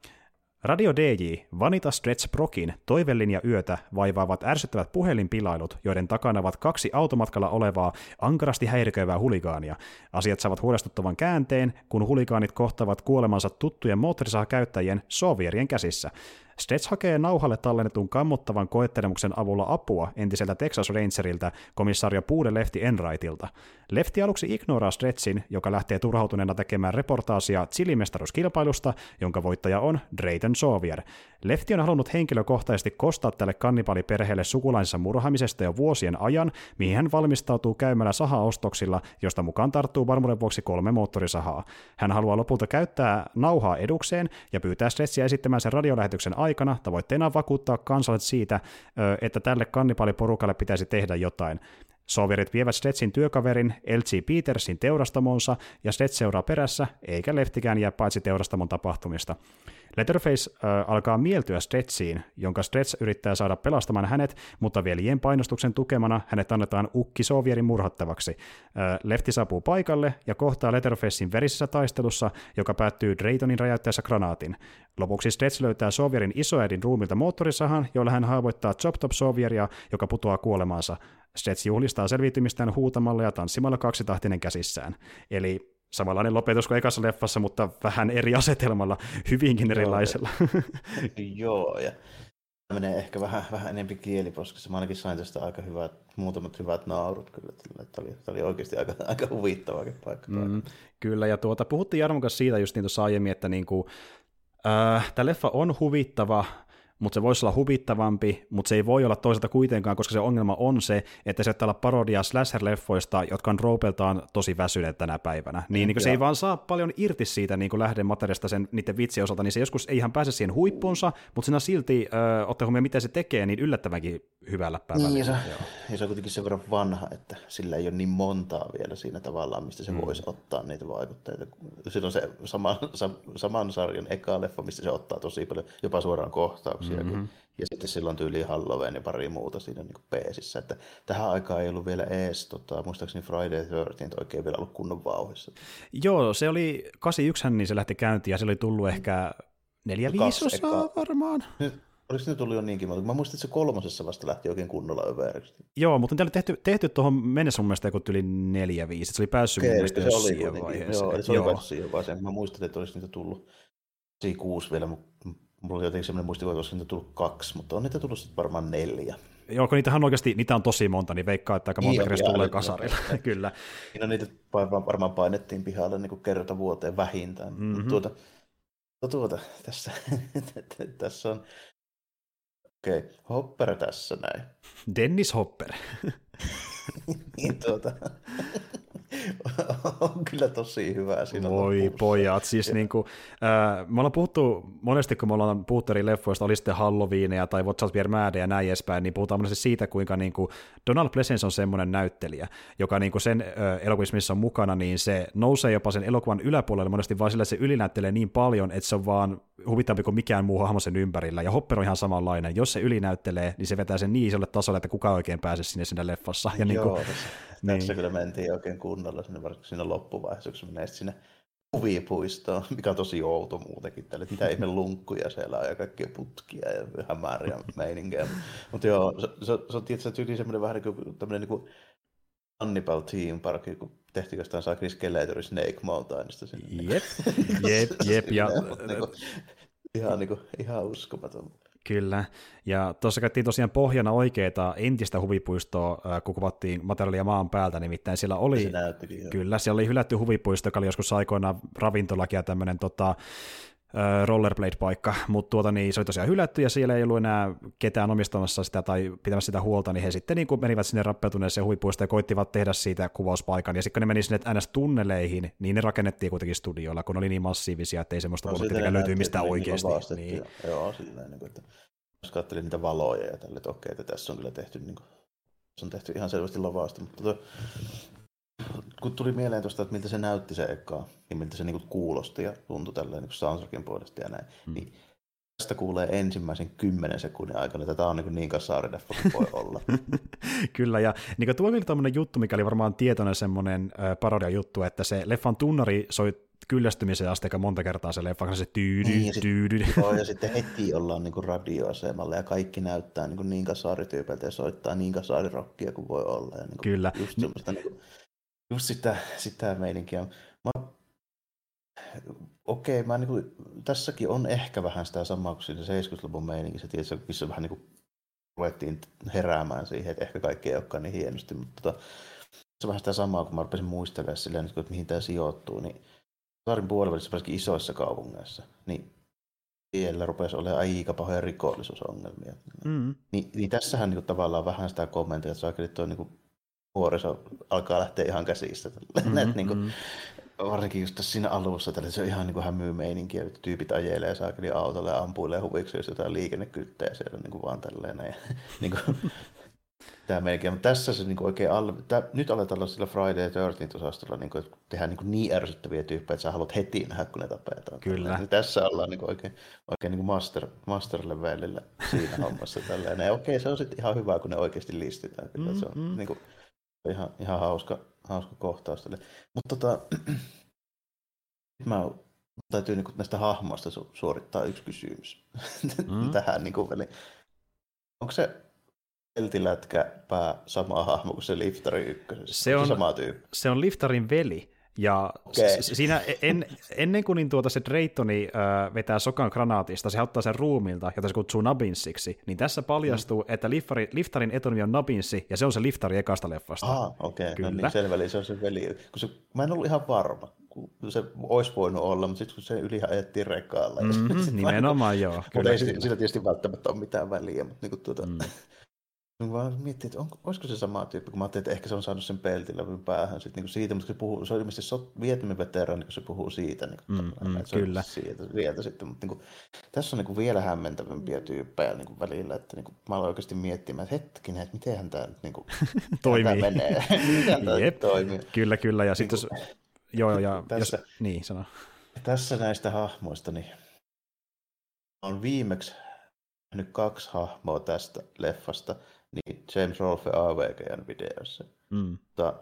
Radio DJ, Vanita Stretch Prokin toivellinja yötä vaivaavat ärsyttävät puhelinpilailut, joiden takana ovat kaksi automatkalla olevaa ankarasti häiriköivää huligaania. Asiat saavat huolestuttavan käänteen, kun huligaanit kohtavat kuolemansa tuttujen moottorisaha käyttäjien sovierien käsissä. Stretch hakee nauhalle tallennetun kammottavan koettelemuksen avulla apua entiseltä Texas Rangerilta komissario Puude Lefti Enrightilta. Lefti aluksi ignoraa Stretchin, joka lähtee turhautuneena tekemään reportaasia chilimestaruuskilpailusta, jonka voittaja on Drayton Sawyer. Lefti on halunnut henkilökohtaisesti kostaa tälle kannibaliperheelle sukulainsa murhaamisesta jo vuosien ajan, mihin hän valmistautuu käymällä sahaostoksilla, josta mukaan tarttuu varmuuden vuoksi kolme moottorisahaa. Hän haluaa lopulta käyttää nauhaa edukseen ja pyytää Stretchia esittämään sen radiolähetyksen aikana tavoitteena vakuuttaa kansalaiset siitä, että tälle kannibaliporukalle pitäisi tehdä jotain. Soverit vievät Stetsin työkaverin L.G. Petersin teurastamonsa ja Stets seuraa perässä, eikä Leftikään jää paitsi teurastamon tapahtumista. Letterface äh, alkaa mieltyä Stetsiin, jonka Stretch yrittää saada pelastamaan hänet, mutta veljen painostuksen tukemana hänet annetaan Ukki Sovierin murhattavaksi. Äh, Lefti saapuu paikalle ja kohtaa Letterfacein verisessä taistelussa, joka päättyy Draytonin räjäyttäessä granaatin. Lopuksi Stretch löytää Sovierin isoäidin ruumilta moottorisahan, jolla hän haavoittaa Chop Top Sovieria, joka putoaa kuolemaansa. Stretch juhlistaa selviytymistään huutamalla ja tanssimalla kaksitahtinen käsissään. Eli samanlainen lopetus kuin ekassa leffassa, mutta vähän eri asetelmalla, hyvinkin erilaisella. Joo, ja (laughs) menee ehkä vähän, vähän enempi kieliposkessa. Mä ainakin sain tästä aika hyvät, muutamat hyvät naurut kyllä. Tämä oli, tämä oli oikeasti aika, (laughs) aika huvittava paikka. Mm, kyllä, ja tuota, puhuttiin Jarmon kanssa siitä just niin tuossa aiemmin, että niin kuin, äh, tämä leffa on huvittava, mutta se voisi olla huvittavampi, mutta se ei voi olla toisaalta kuitenkaan, koska se ongelma on se, että se olla parodia slasher-leffoista, jotka on roopeltaan tosi väsyneet tänä päivänä. Niin, niin kuin se ei vaan saa paljon irti siitä niin kuin lähdemateriaalista sen niiden vitsien osalta, niin se joskus ei ihan pääse siihen huippuunsa, mutta siinä silti, ö, ottaa huomioon mitä se tekee, niin yllättävänkin hyvällä päällä. Niin, ja se, ja se on kuitenkin sen verran vanha, että sillä ei ole niin montaa vielä siinä tavallaan, mistä se mm. voisi ottaa niitä vaikutteita. Silloin se sama, saman sarjan eka leffa, mistä se ottaa tosi paljon, jopa suoraan kohtauksia. Mm-hmm. Ja sitten silloin tyyli Halloween ja pari muuta siinä niin peesissä. Että tähän aikaan ei ollut vielä ees, tota, muistaakseni Friday the 13 oikein vielä ollut kunnon vauhissa. Joo, se oli 81, niin se lähti käyntiin ja se oli tullut ehkä neljä viisosaa varmaan. Nyt, Oliko se tullut jo niinkin monta? Mä muistin, että se kolmosessa vasta lähti oikein kunnolla överiksi. Joo, mutta oli tehty, tehty tuohon mennessä mun mielestä joku yli neljä viisi. Se oli päässyt okay, mun mielestä se oli siihen vaiheeseen. Joo, se oli päässyt siihen vaiheeseen. Mä muistin, että olisi niitä tullut kuusi vielä, mutta Mulla oli jotenkin semmoinen muistikuva, että niitä tullut kaksi, mutta on niitä tullut sitten varmaan neljä. Joo, kun niitähän oikeasti, niitä on tosi monta, niin veikkaa, että aika monta kertaa tulee kasarilla, (laughs) kyllä. Siinä niitä varmaan painettiin pihalle niin kuin kerta vuoteen vähintään. Mm-hmm. Tuota, tuota, tässä, (laughs) tässä on, okei, okay, Hopper tässä näin. Dennis Hopper. (laughs) niin tuota, (laughs) on kyllä tosi hyvä siinä Voi lopussa. pojat, siis niin kuin, äh, me ollaan puhuttu monesti, kun me ollaan puhuttu eri leffoista, oli sitten Halloweenia tai What's Up ja näin edespäin, niin puhutaan monesti siitä, kuinka niin kuin Donald Pleasence on semmoinen näyttelijä, joka niin kuin sen äh, elokuvissa, missä on mukana, niin se nousee jopa sen elokuvan yläpuolelle monesti vaan sillä, että se ylinäyttelee niin paljon, että se on vaan huvittavampi kuin mikään muu hahmo sen ympärillä, ja Hopper on ihan samanlainen. Jos se ylinäyttelee, niin se vetää sen niin isolle tasolle, että kuka oikein pääse sinne sinne leffassa. Ja Joo, niin kuin, tässä, niin. tässä kyllä mentiin oikein kunnolla sinne, varsinkin siinä loppuvaiheessa, kun menee sinne huvipuistoon, (laughs) mikä on tosi outo muutenkin että mitä ihme lunkkuja siellä on ja kaikkia putkia ja hämäriä meininkiä. Mutta joo, se, se, se on tietysti tyyli semmoinen vähän niin kuin tämmöinen niin kuin Hannibal Team Park, kun tehtiin jostain saa Chris Skeletori Snake Mountainista sinne. Jep, (laughs) jep, jep. ja, niin kuin, ihan, niin kuin, ihan uskomaton. Kyllä, ja tuossa käytiin tosiaan pohjana oikeita entistä huvipuistoa, kun kuvattiin materiaalia maan päältä, nimittäin siellä oli, se näyttikin, kyllä, siellä oli hylätty huvipuisto, joka oli joskus aikoinaan ravintolakin ja tämmöinen tota, rollerblade-paikka, mutta tuota, niin se oli tosiaan hylätty ja siellä ei ollut enää ketään omistamassa sitä tai pitämässä sitä huolta, niin he sitten niin kuin menivät sinne rappeutuneeseen huvipuistoon ja koittivat tehdä siitä kuvauspaikan. Ja sitten kun ne meni sinne NS-tunneleihin, niin ne rakennettiin kuitenkin studioilla, kun ne oli niin massiivisia, että ei semmoista no, voinut tietenkään löytyä mistään oikeasti. Niin. Joo, silleen, niin kuin, että jos katselin niitä valoja ja tälle, että okei, että tässä on kyllä tehty, niin kuin, se on tehty ihan selvästi lavasta, mutta to, kun tuli mieleen tuosta, että miltä se näytti se eka, ja miltä se niinku kuulosti ja tuntui tälleen niin soundtrackin puolesta ja näin, mm. niin tästä kuulee ensimmäisen kymmenen sekunnin aikana, että tämä on niin, niin kasaarileffa kuin voi (laughs) olla. Kyllä, ja niin tuo oli tämmöinen juttu, mikä oli varmaan tietoinen semmoinen parodia juttu, että se leffan tunnari soi kyllästymisen asti aika monta kertaa se leffa, se tyydy, niin, ja tyydy. Sit, (laughs) joo, ja sitten heti ollaan niin radioasemalla ja kaikki näyttää niin, niin kasaarityypiltä ja soittaa niin kasaarirokkia kuin voi olla. Ja niin Kyllä. Just semmoista niin kuin, just sitä, sitä meininkiä. Mä, okei, mä niin kuin, tässäkin on ehkä vähän sitä samaa kuin siinä 70-luvun meininkissä, tietysti, missä vähän niin kuin ruvettiin heräämään siihen, että ehkä kaikki ei olekaan niin hienosti, mutta tota, se on vähän sitä samaa, kun mä rupesin muistelemaan silleen, että mihin tämä sijoittuu, niin saarin puolivälissä varsinkin isoissa kaupungeissa, niin siellä rupesi olemaan aika pahoja rikollisuusongelmia. Mm. Niin, niin tässähän niin kuin, tavallaan vähän sitä kommentoja, että saakeli tuo niin nuoriso alkaa lähteä ihan käsistä. Mm-hmm, niin kuin, varsinkin just tässä siinä alussa, tällä se on ihan niin hämyy meininkiä, että tyypit ajelee saakeli autolle ja ampuilee huviksi, jos jotain liikennekylttejä siellä niin kuin vaan tälleen. Ja, (laughs) niin kuin, tämä melkein, mutta tässä se niin oikein, al... Tää, nyt aletaan olla sillä Friday 13 osastolla, niin kuin, että tehdään niin, niin ärsyttäviä tyyppejä, että sä haluat heti nähdä, kun ne tapetaan. Kyllä. Niin tässä ollaan niin oikein, oikein niin master, master levelillä siinä (laughs) hommassa. Tälleen. Ja okei, se on sitten ihan hyvä, kun ne oikeasti listitään. Kyllä, mm, se on mm. niin kuin, ihan, ihan hauska, hauska kohtaus. Mutta tota, (clears throat) mä täytyy niin näistä hahmoista su- suorittaa yksi kysymys (laughs) mm. tähän niin kuin, Onko se pää sama hahmo kuin se Liftarin ykkösessä? Se on, sama tyyppi? se on Liftarin veli. Ja okay. siinä en, ennen kuin niin tuota se Draytoni äh, vetää sokan granaatista, se ottaa sen ruumilta, jota se kutsuu Nabinsiksi, niin tässä paljastuu, mm. että Liftari, Liftarin etunimi on Nabinsi, ja se on se Liftari ekasta leffasta. Ah, okei. Okay. No niin, selvä, eli se on se veli. Kun se, mä en ollut ihan varma, kun se olisi voinut olla, mutta sitten kun se yli ajettiin rekkaalla. Mm-hmm, (laughs) nimenomaan joo. Mutta ei sillä tietysti välttämättä ole mitään väliä, mutta niin kuin tuota, mm. (laughs) Mä vaan miettii, että onko, olisiko se sama tyyppi, kun mä ajattelin, että ehkä se on saanut sen peltillä päähän sit, niin siitä, mutta se, puhuu, se on ilmeisesti so, Vietnamin veteraani, kun se puhuu siitä. Niin kuin, mm, mm, se kyllä. Siitä, sieltä sitten, mutta niin kuin, tässä on niin kuin vielä hämmentävämpiä tyyppejä niin kuin välillä, että niin kuin, mä aloin oikeasti miettimään, että hetkinen, että miten tämä nyt (laughs) niin kuin, toimii. Tämä menee, (laughs) miten tämä Jep. toimii. Kyllä, kyllä, ja sitten niin jos, joo, joo, ja (laughs) tässä, jos, niin, sano. Tässä näistä hahmoista, niin on viimeksi nyt kaksi hahmoa tästä leffasta, James Rolfe AVGn videossa. Mm. Mutta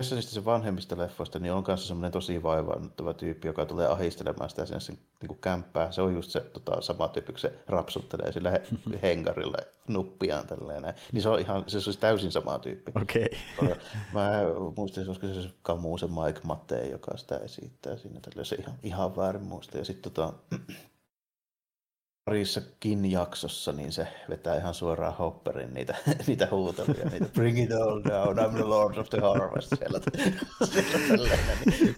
tässä niistä se vanhemmista leffoista, niin on kanssa semmoinen tosi vaivaannuttava tyyppi, joka tulee ahistelemaan sitä sinne niin kuin kämppää. Se on just se tota, sama tyyppi, kun se rapsuttelee sillä he, (laughs) nuppiaan tälleen. Niin se on ihan, se on siis täysin sama tyyppi. Okei. Okay. Mä muistin, olisiko se Kamu, se Mike Mattei, joka sitä esittää siinä. Tälleen. Se ihan, ihan väärin muista. Ja sitten tota, parissakin jaksossa, niin se vetää ihan suoraan Hopperin niitä, (laughs) niitä huuteluja, niitä Bring it all down, I'm the Lord of the Harvest siellä, (laughs) siellä tällainen. Niin.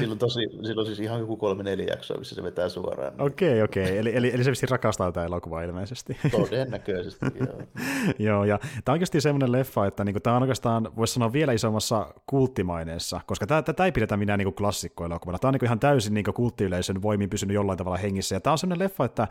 Silloin, tosi, silloin siis ihan joku kolme neljä jaksoa, missä se vetää suoraan. Okei, okei. Okay. Eli, eli, eli se vissi rakastaa tätä elokuvaa ilmeisesti. Todennäköisesti, joo. (laughs) joo, ja tämä on oikeasti semmoinen leffa, että niinku, tämä on oikeastaan, voisi sanoa, vielä isommassa kulttimaineessa, koska tätä ei pidetä minä niinku klassikkoelokuvana. Tämä on niinku ihan täysin niinku kulttiyleisön voimin pysynyt jollain tavalla hengissä, ja tämä on semmoinen leffa, että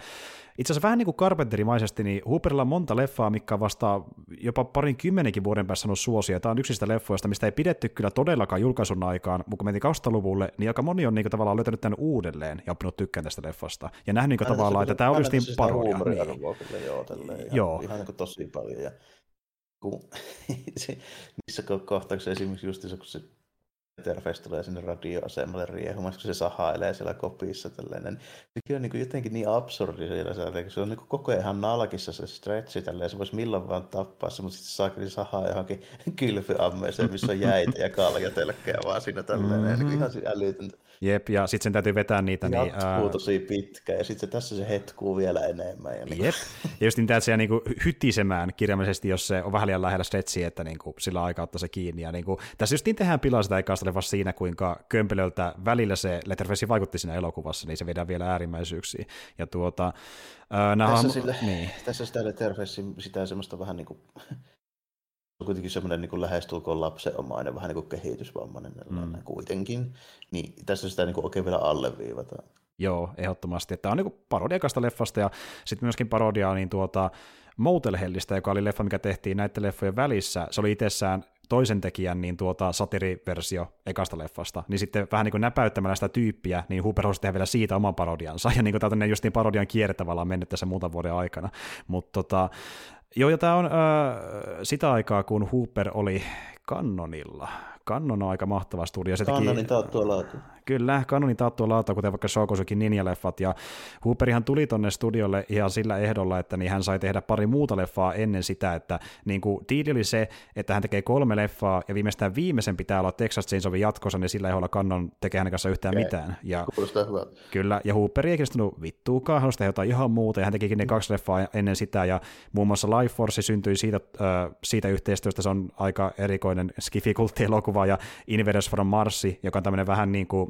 itse asiassa vähän niin kuin Carpenterimaisesti, niin Hooperilla on monta leffaa, mikä vasta jopa parin kymmenenkin vuoden päässä on suosia. Tämä on yksistä leffoista, mistä ei pidetty kyllä todellakaan julkaisun aikaan, mutta kun mentiin 2000-luvulle, niin aika moni on niin tavallaan löytänyt tämän uudelleen ja oppinut tykkään tästä leffasta. Ja nähnyt niin tavallaan, että tämä olisi niin parodia. Niin. Joo, ihan, joo. ihan niin tosi paljon. Ja kun, (laughs) niissä kohtauksissa esimerkiksi just se, kun se Terfest tulee sinne radioasemalle riehumassa, kun se sahailee siellä kopissa. Tällainen. Sekin on niin jotenkin niin absurdi siellä, siellä se on niin koko ajan ihan nalkissa se stretchi, tälleen. se voisi milloin vaan tappaa se, mutta sitten saa kyllä sahaa johonkin kylpyammeeseen, missä on jäitä ja kaljatelkkejä vaan siinä tälleen. Mm-hmm. Niin ihan älytöntä. Jep, ja sitten sen täytyy vetää niitä. Niin, ää... tosi pitkä, ja sitten tässä se hetkuu vielä enemmän. Ja niin... Jep, ja just niin tämä niinku hyttisemään kirjaimellisesti, jos se on vähän liian lähellä stretchiä, että niinku sillä aikaa ottaa se kiinni. Ja niinku, tässä just niin tehdään pilaa sitä ekasta vasta siinä, kuinka kömpelöltä välillä se Letterface vaikutti siinä elokuvassa, niin se vedään vielä äärimmäisyyksiin. Ja tuota, ää, tässä, ham... sille, niin. tässä sitä Letterface, sitä semmoista vähän niin kuin on kuitenkin semmoinen niin lähestulkoon lapsenomainen, vähän niin kuin kehitysvammainen mm. kuitenkin, niin tässä sitä niin kuin oikein vielä alleviivataan. Joo, ehdottomasti. Että on niin parodiakasta leffasta ja sitten myöskin parodiaa niin tuota Motel Hellistä, joka oli leffa, mikä tehtiin näiden leffojen välissä. Se oli itsessään toisen tekijän niin tuota satiriversio ekasta leffasta, niin sitten vähän niin kuin näpäyttämällä sitä tyyppiä, niin Hooper halusi tehdä vielä siitä oman parodiansa, ja niin kuin täältä just niin parodian kierre tavallaan mennyt tässä muutaman vuoden aikana. Mutta tota, Joo, ja tämä on äh, sitä aikaa, kun Hooper oli Kannonilla. Cannon on aika mahtava studio. Se Cannonin taattua laatu. Kyllä, Cannonin taattua laatu, kuten vaikka Shokosukin Ninja-leffat, ja Hooperihan tuli tonne studiolle ihan sillä ehdolla, että niin hän sai tehdä pari muuta leffaa ennen sitä, että niin kuin, diili oli se, että hän tekee kolme leffaa, ja viimeistään viimeisen pitää olla Texas Chainsawin jatkossa, niin sillä ehdolla Cannon tekee hänen kanssa yhtään okay. mitään. Ja, Kyllä, ja Hooperi ei kiinnostunut vittuukaan, hän tehdä jotain ihan muuta, ja hän tekikin ne kaksi leffaa ennen sitä, ja muun muassa Life Force syntyi siitä, äh, siitä yhteistyöstä, se on aika erikoinen skifikultti-elokuva, ja Invaders from Marsi, joka on tämmöinen vähän niin kuin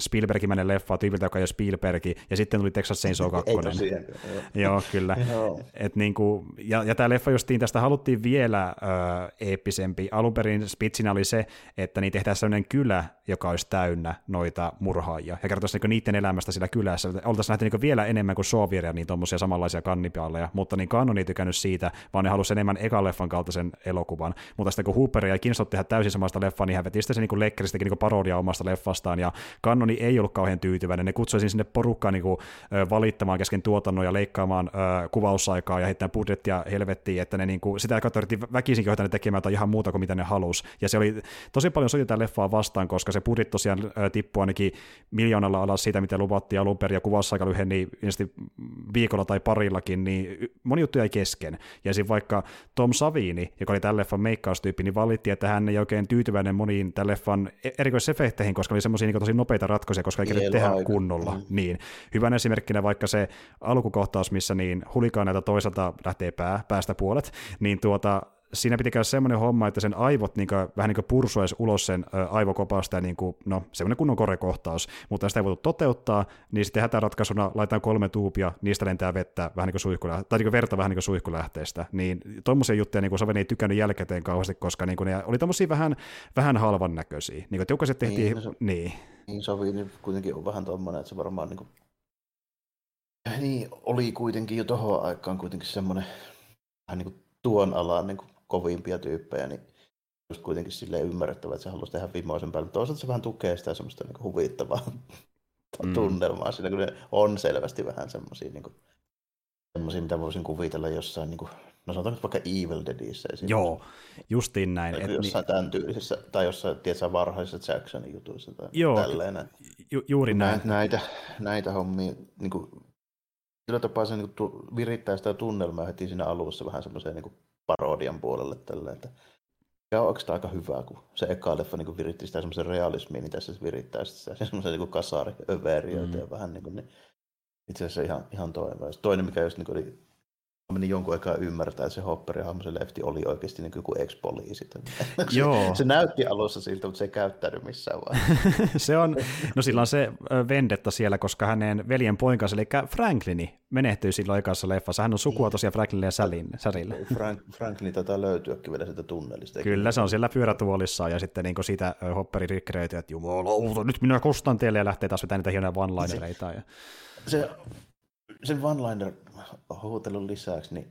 Spielbergimäinen leffa tyypiltä, joka ei ole Spielbergi, ja sitten tuli Texas Chainsaw 2. ei joo. kyllä. (laughs) Et niin kuin, ja, ja tämä leffa justiin, tästä haluttiin vielä ö, eeppisempi. Alun perin spitsinä oli se, että niin tehdään sellainen kylä, joka olisi täynnä noita murhaajia, ja kertoisi niin niiden elämästä sillä kylässä. Oltaisiin nähty niin vielä enemmän kuin Sovieria, niin tuommoisia samanlaisia kannipaaleja, mutta niin Canon ei tykännyt siitä, vaan ne halusi enemmän ekan leffan kaltaisen elokuvan. Mutta sitten kun Hooper ei kiinnostunut tehdä täysin samasta leffaa, niin hän veti sitten se niin lekkeristäkin niin parodia omasta leffastaan, ja Canoni ei ollut kauhean tyytyväinen. Ne kutsuisin sinne porukkaan niin valittamaan kesken tuotannon ja leikkaamaan ö, kuvausaikaa ja heittämään budjettia helvettiin, että ne niin kuin, sitä kautta yritti väkisinkin ne tekemään tai ihan muuta kuin mitä ne halusi. Ja se oli tosi paljon soti tätä leffaa vastaan, koska se budjetti tosiaan tippui ainakin miljoonalla alas siitä, mitä luvattiin alun perin, ja kuvausaika lyheni viikolla tai parillakin, niin moni juttu jäi kesken. Ja sitten vaikka Tom Savini, joka oli tämän leffan meikkaustyyppi, niin valitti, että hän ei oikein tyytyväinen moniin tämän leffan e- erikoisefekteihin, koska oli semmoisia niin tosi nopeita ratkaisuja, koska ei niin, tehdä aika. kunnolla. Mm. Niin. Hyvänä esimerkkinä vaikka se alkukohtaus, missä niin hulikaaneita toisaalta lähtee pää, päästä puolet, niin tuota, siinä piti käydä semmoinen homma, että sen aivot niin kuin, vähän niin kuin pursuisi ulos sen aivokopasta, ja niin kuin, no, semmoinen kunnon korekohtaus, mutta sitä ei voitu toteuttaa, niin sitten hätäratkaisuna laitetaan kolme tuupia, niistä lentää vettä vähän niin kuin suihkulä, tai niin kuin verta vähän niin kuin suihkulähteestä, niin tuommoisia juttuja niin kuin Saveni ei tykännyt jälkikäteen kauheasti, koska niin kuin ne oli tuommoisia vähän, vähän halvan näköisiä, niin kuin tehtiin, niin, no se, niin. Niin Savi niin kuitenkin on vähän tuommoinen, että se varmaan niin kuin, niin oli kuitenkin jo tohon aikaan kuitenkin semmoinen vähän niin kuin tuon alan niin kuin kovimpia tyyppejä, niin just kuitenkin silleen ymmärrettävä, että se haluaisi tehdä vimoisen päälle. Toisaalta se vähän tukee sitä semmoista niin huvittavaa (laughs) mm. tunnelmaa siinä, kun ne on selvästi vähän semmoisia, niin kuin, semmoisia, mitä voisin kuvitella jossain, niin kuin, no sanotaan vaikka Evil Deadissä. Joo, justiin näin. Tai et, jossain niin... tämän tyylisessä, tai jossain, tiedätkö, varhaisessa Jacksonin jutuissa tai Joo, tälleen. Ju- juuri näin. Näitä, näitä hommia, niin kuin, sillä tapaa se niin kuin, virittää sitä tunnelmaa heti siinä alussa vähän semmoiseen niin parodian puolelle tällä, että ja onko tämä aika hyvä, kun se eka leffa niin viritti sitä semmoisen realismiin, niin tässä se virittää sitä (laughs) semmoisen niin kasari överioita mm. ja vähän niin kuin, niin itse asiassa ihan, ihan toivoa. Toinen, mikä just niin oli meni jonkun aikaa ymmärtää, että se Hopperin hahmo, se lefti oli oikeasti niin kuin ex-poliisi. (laughs) Joo. se näytti alussa siltä, mutta se ei käyttänyt missään vaiheessa. (laughs) se on, no sillä on se vendetta siellä, koska hänen veljen poikansa, eli Franklini, menehtyy silloin ekassa leffassa. Hän on sukua tosiaan Franklinille ja Särille. Frank, Franklin taitaa löytyäkin vielä sitä tunnelista. Kyllä, se on siellä pyörätuolissa ja sitten niin siitä Hopperi rikreöity, että jumalauta, nyt minä kostan teille ja lähtee taas vetämään niitä hienoja one-linereita. Ja... Se, sen one-liner huutelun lisäksi, niin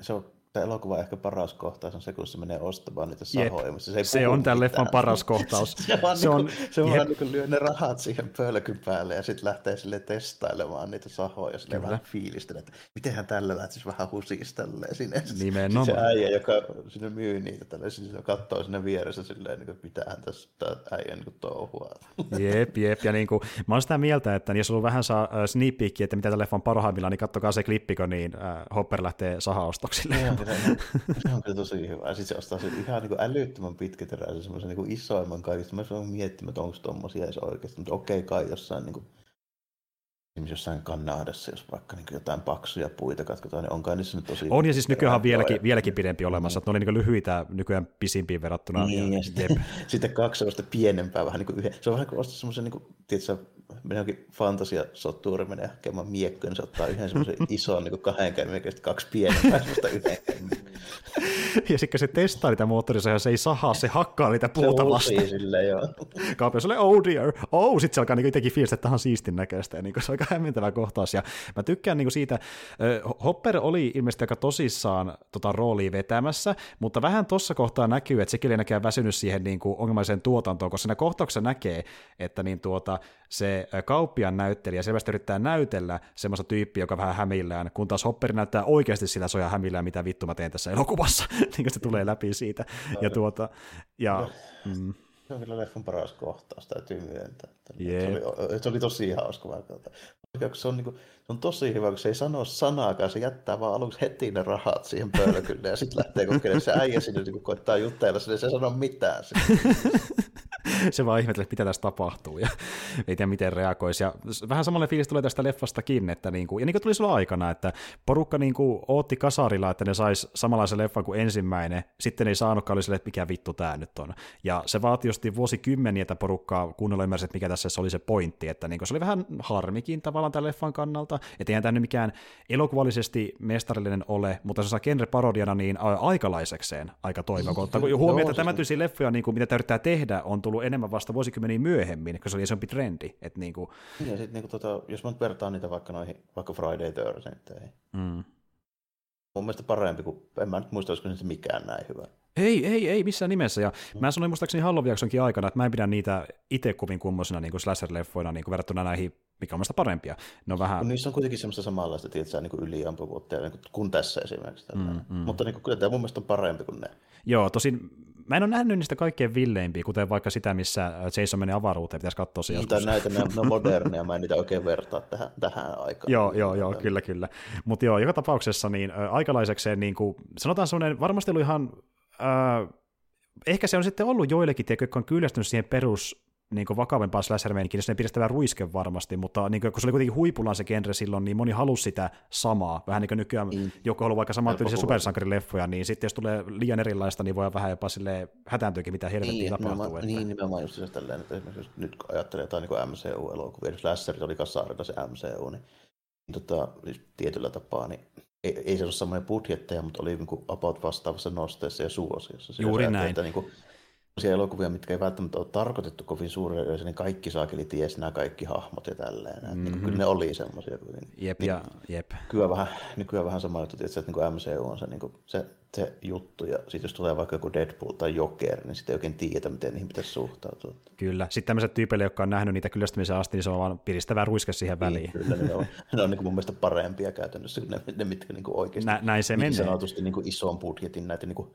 se on tämä elokuva ehkä paras kohtaus on se, kun se menee ostamaan niitä sahoja, missä se ei Se on tämän leffan paras (laughs) kohtaus. se vaan, se on, se vaan niin lyö ne rahat siihen pölkyn päälle ja sitten lähtee sille testailemaan niitä sahoja. Sille vähän fiilistelee, että mitenhän tällä lähtisi vähän husiksi tälleen sinne. Nimenomaan. Se äijä, joka sinne myy niitä tälleen, siis se katsoo sinne vieressä silleen, niin kuin, mitähän tässä äijä niin touhua. Jep, jep. Ja niin kuin, mä oon sitä mieltä, että jos sulla vähän saa uh, sneak peekia, että mitä tällä leffan parhaimmillaan, niin kattokaa se klippiko, niin uh, Hopper lähtee sahaostoksille se on kyllä tosi hyvä. Sitten se ostaa sen ihan niin kuin älyttömän pitkäteräisen, semmoisen niin isoimman kaikista. Mä olen miettimään, että onko tuommoisia edes oikeasti, mutta okei kai jossain niin kuin, esimerkiksi jossain Kanadassa, jos vaikka niin jotain paksuja puita katsotaan, niin onkaan niissä nyt tosi... On ja siis nykyään on vieläkin, vieläkin pidempi olemassa, että ne oli niin lyhyitä nykyään pisimpiin verrattuna. Niin, ja, ja sitten, (laughs) sitten kaksi sellaista pienempää, vähän niin kuin yhden. Se on vähän kuin ostaa semmoisen, niin kuin, tiedätkö, menee jokin fantasiasottuuri menee hakemaan miekkoon, niin se ottaa yhden semmoisen (laughs) ison niin kahden käymän, kaksi pienempää semmoista yhden ja sitten se testaa niitä moottorissa, ja se ei sahaa, se hakkaa niitä puuta vasta. Se silleen, joo. Kaapio sille, oh dear, oh, sitten se alkaa niinku jotenkin fiilistä, että tämä on siistin näköistä, ja niinku, se on aika hämmentävä kohtaus. Ja mä tykkään niinku siitä, Hopper oli ilmeisesti aika tosissaan tota roolia vetämässä, mutta vähän tuossa kohtaa näkyy, että sekin ei näkään väsynyt siihen niinku ongelmaiseen tuotantoon, koska siinä kohtauksessa näkee, että niin tuota, se kauppian näyttelijä selvästi yrittää näytellä semmoista tyyppiä, joka vähän hämillään, kun taas Hopper näyttää oikeasti sillä soja hämillään, mitä vittu mä teen tässä elokuvassa, (laughs) niin kuin se tulee läpi siitä. Ja tuota, ja, mm. Se on kyllä leffan paras kohtaus, täytyy myöntää. Yeah. Se, oli, se oli tosi hauska. Se on, niin kuin, se on tosi hyvä, kun se ei sano sanaakaan, se jättää vaan aluksi heti ne rahat siihen pölkylle ja sitten lähtee kokeilemaan. Se äijä sinne niin koittaa jutteella, se ei sano mitään. (laughs) (laughs) se vaan ihmettelee, että mitä tässä tapahtuu ja ei tiedä miten reagoisi. Ja vähän samanlainen fiilis tulee tästä leffastakin, että niin kuin, ja niin kuin tuli sulla aikana, että porukka niin kuin ootti kasarilla, että ne sais samanlaisen leffan kuin ensimmäinen, sitten ei saanutkaan, oli sille, että mikä vittu tämä nyt on. Ja se vaati josti vuosikymmeniä, että porukkaa kunnolla ymmärsi, että mikä tässä oli se pointti, että niin kuin, se oli vähän harmikin tavallaan tämän leffan kannalta, että eihän tämä nyt mikään elokuvallisesti mestarillinen ole, mutta se saa genre-parodiana niin aikalaisekseen aika toimiva, kun huomioon, että tämä tyysi leffoja, niin kuin, mitä tämä yrittää tehdä, on tullut enemmän vasta vuosikymmeniä myöhemmin, koska se oli isompi trendi. Että niin kuin... Ja sitten niin kuin, tota, jos mä nyt vertaan niitä vaikka noihin, vaikka Friday Thursday, mm. mun mielestä parempi, kuin en mä nyt muista, olisiko niistä mikään näin hyvä. Ei, ei, ei missään nimessä. Ja mm. mä sanoin muistaakseni Halloween aikana, että mä en pidä niitä itse kovin kummosina niin slasher-leffoina niin kuin verrattuna näihin mikä on mielestä parempia. Ne on vähän... niissä on kuitenkin semmoista samanlaista, tietysti, niin kuin yliampuvuutta niin kuin, kuin tässä esimerkiksi. Mm, mm. Mutta niin kuin, kyllä tämä mun mielestä on parempi kuin ne. Joo, tosin mä en ole nähnyt niistä kaikkein villeimpiä, kuten vaikka sitä, missä Jason menee avaruuteen, pitäisi katsoa se joskus. näitä, ne on (laughs) moderneja, mä en niitä oikein vertaa tähän, tähän aikaan. joo, joo, joo, kyllä, kyllä. Mutta joo, joka tapauksessa niin ä, aikalaisekseen, niin kuin, sanotaan semmoinen, varmasti ollut ihan, ä, ehkä se on sitten ollut joillekin, jotka on kyllästynyt siihen perus niin vakavempaa slasher jos ne pidestävä ruiske varmasti, mutta niin kuin, kun se oli kuitenkin huipullaan se genre silloin, niin moni halusi sitä samaa, vähän niin kuin nykyään mm. joku haluaa vaikka samantyylisiä supersankarileffoja, niin sitten jos tulee liian erilaista, niin voi vähän jopa sille hätääntyäkin, mitä helvettiä niin, tapahtuu. Nimenomaan, että... Niin, nimenomaan just se tälleen, että esimerkiksi jos nyt kun ajattelee jotain niin MCU-elokuvia, jos slasherit oli kasarilla se MCU, niin, niin tota, siis tietyllä tapaa, niin ei, ei se ole samoja budjetteja, mutta oli niin kuin about vastaavassa nosteessa ja suosiossa. Juuri näin. Että, niin kuin, elokuvia, mitkä ei välttämättä ole tarkoitettu kovin suurille yleisölle, niin kaikki saakeli ties nämä kaikki hahmot ja tälleen. Mm-hmm. Niin, kyllä ne oli semmoisia. Jep, niin, ja, jep. Kyllä vähän, nykyään vähän sama juttu, että, että niin MCU on se, niin kuin, se, se juttu, ja sitten jos tulee vaikka joku Deadpool tai Joker, niin sitten ei oikein tiedä, miten niihin pitäisi suhtautua. Kyllä. Sitten tämmöiset tyypeille, jotka on nähnyt niitä kyllästymisen asti, niin se on vaan piristävää ruiske siihen väliin. Niin, kyllä, ne on, (laughs) ne on niin kuin mun mielestä parempia käytännössä kuin ne, ne mitkä niin kuin oikeasti Nä, näin se niin menee. sanotusti niin kuin ison budjetin näitä niin kuin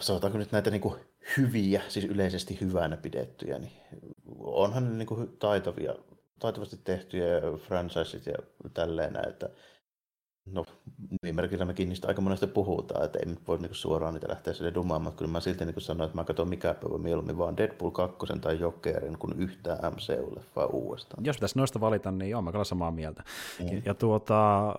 sanotaanko nyt näitä niin kuin hyviä, siis yleisesti hyvänä pidettyjä, niin onhan ne niin kuin taitavia, taitavasti tehtyjä franchiseit ja tälleen, että no nimimerkillä mekin niistä aika monesti puhutaan, että ei nyt voi niinku suoraan niitä lähteä sille dumaamaan, mutta kyllä mä silti niinku sanoin, että mä katson mikä päivä mieluummin vaan Deadpool 2 tai Jokerin kuin yhtään MCU-leffaa uudestaan. Jos pitäisi noista valita, niin joo, mä kyllä samaa mieltä. Mm. Ja, ja tuota,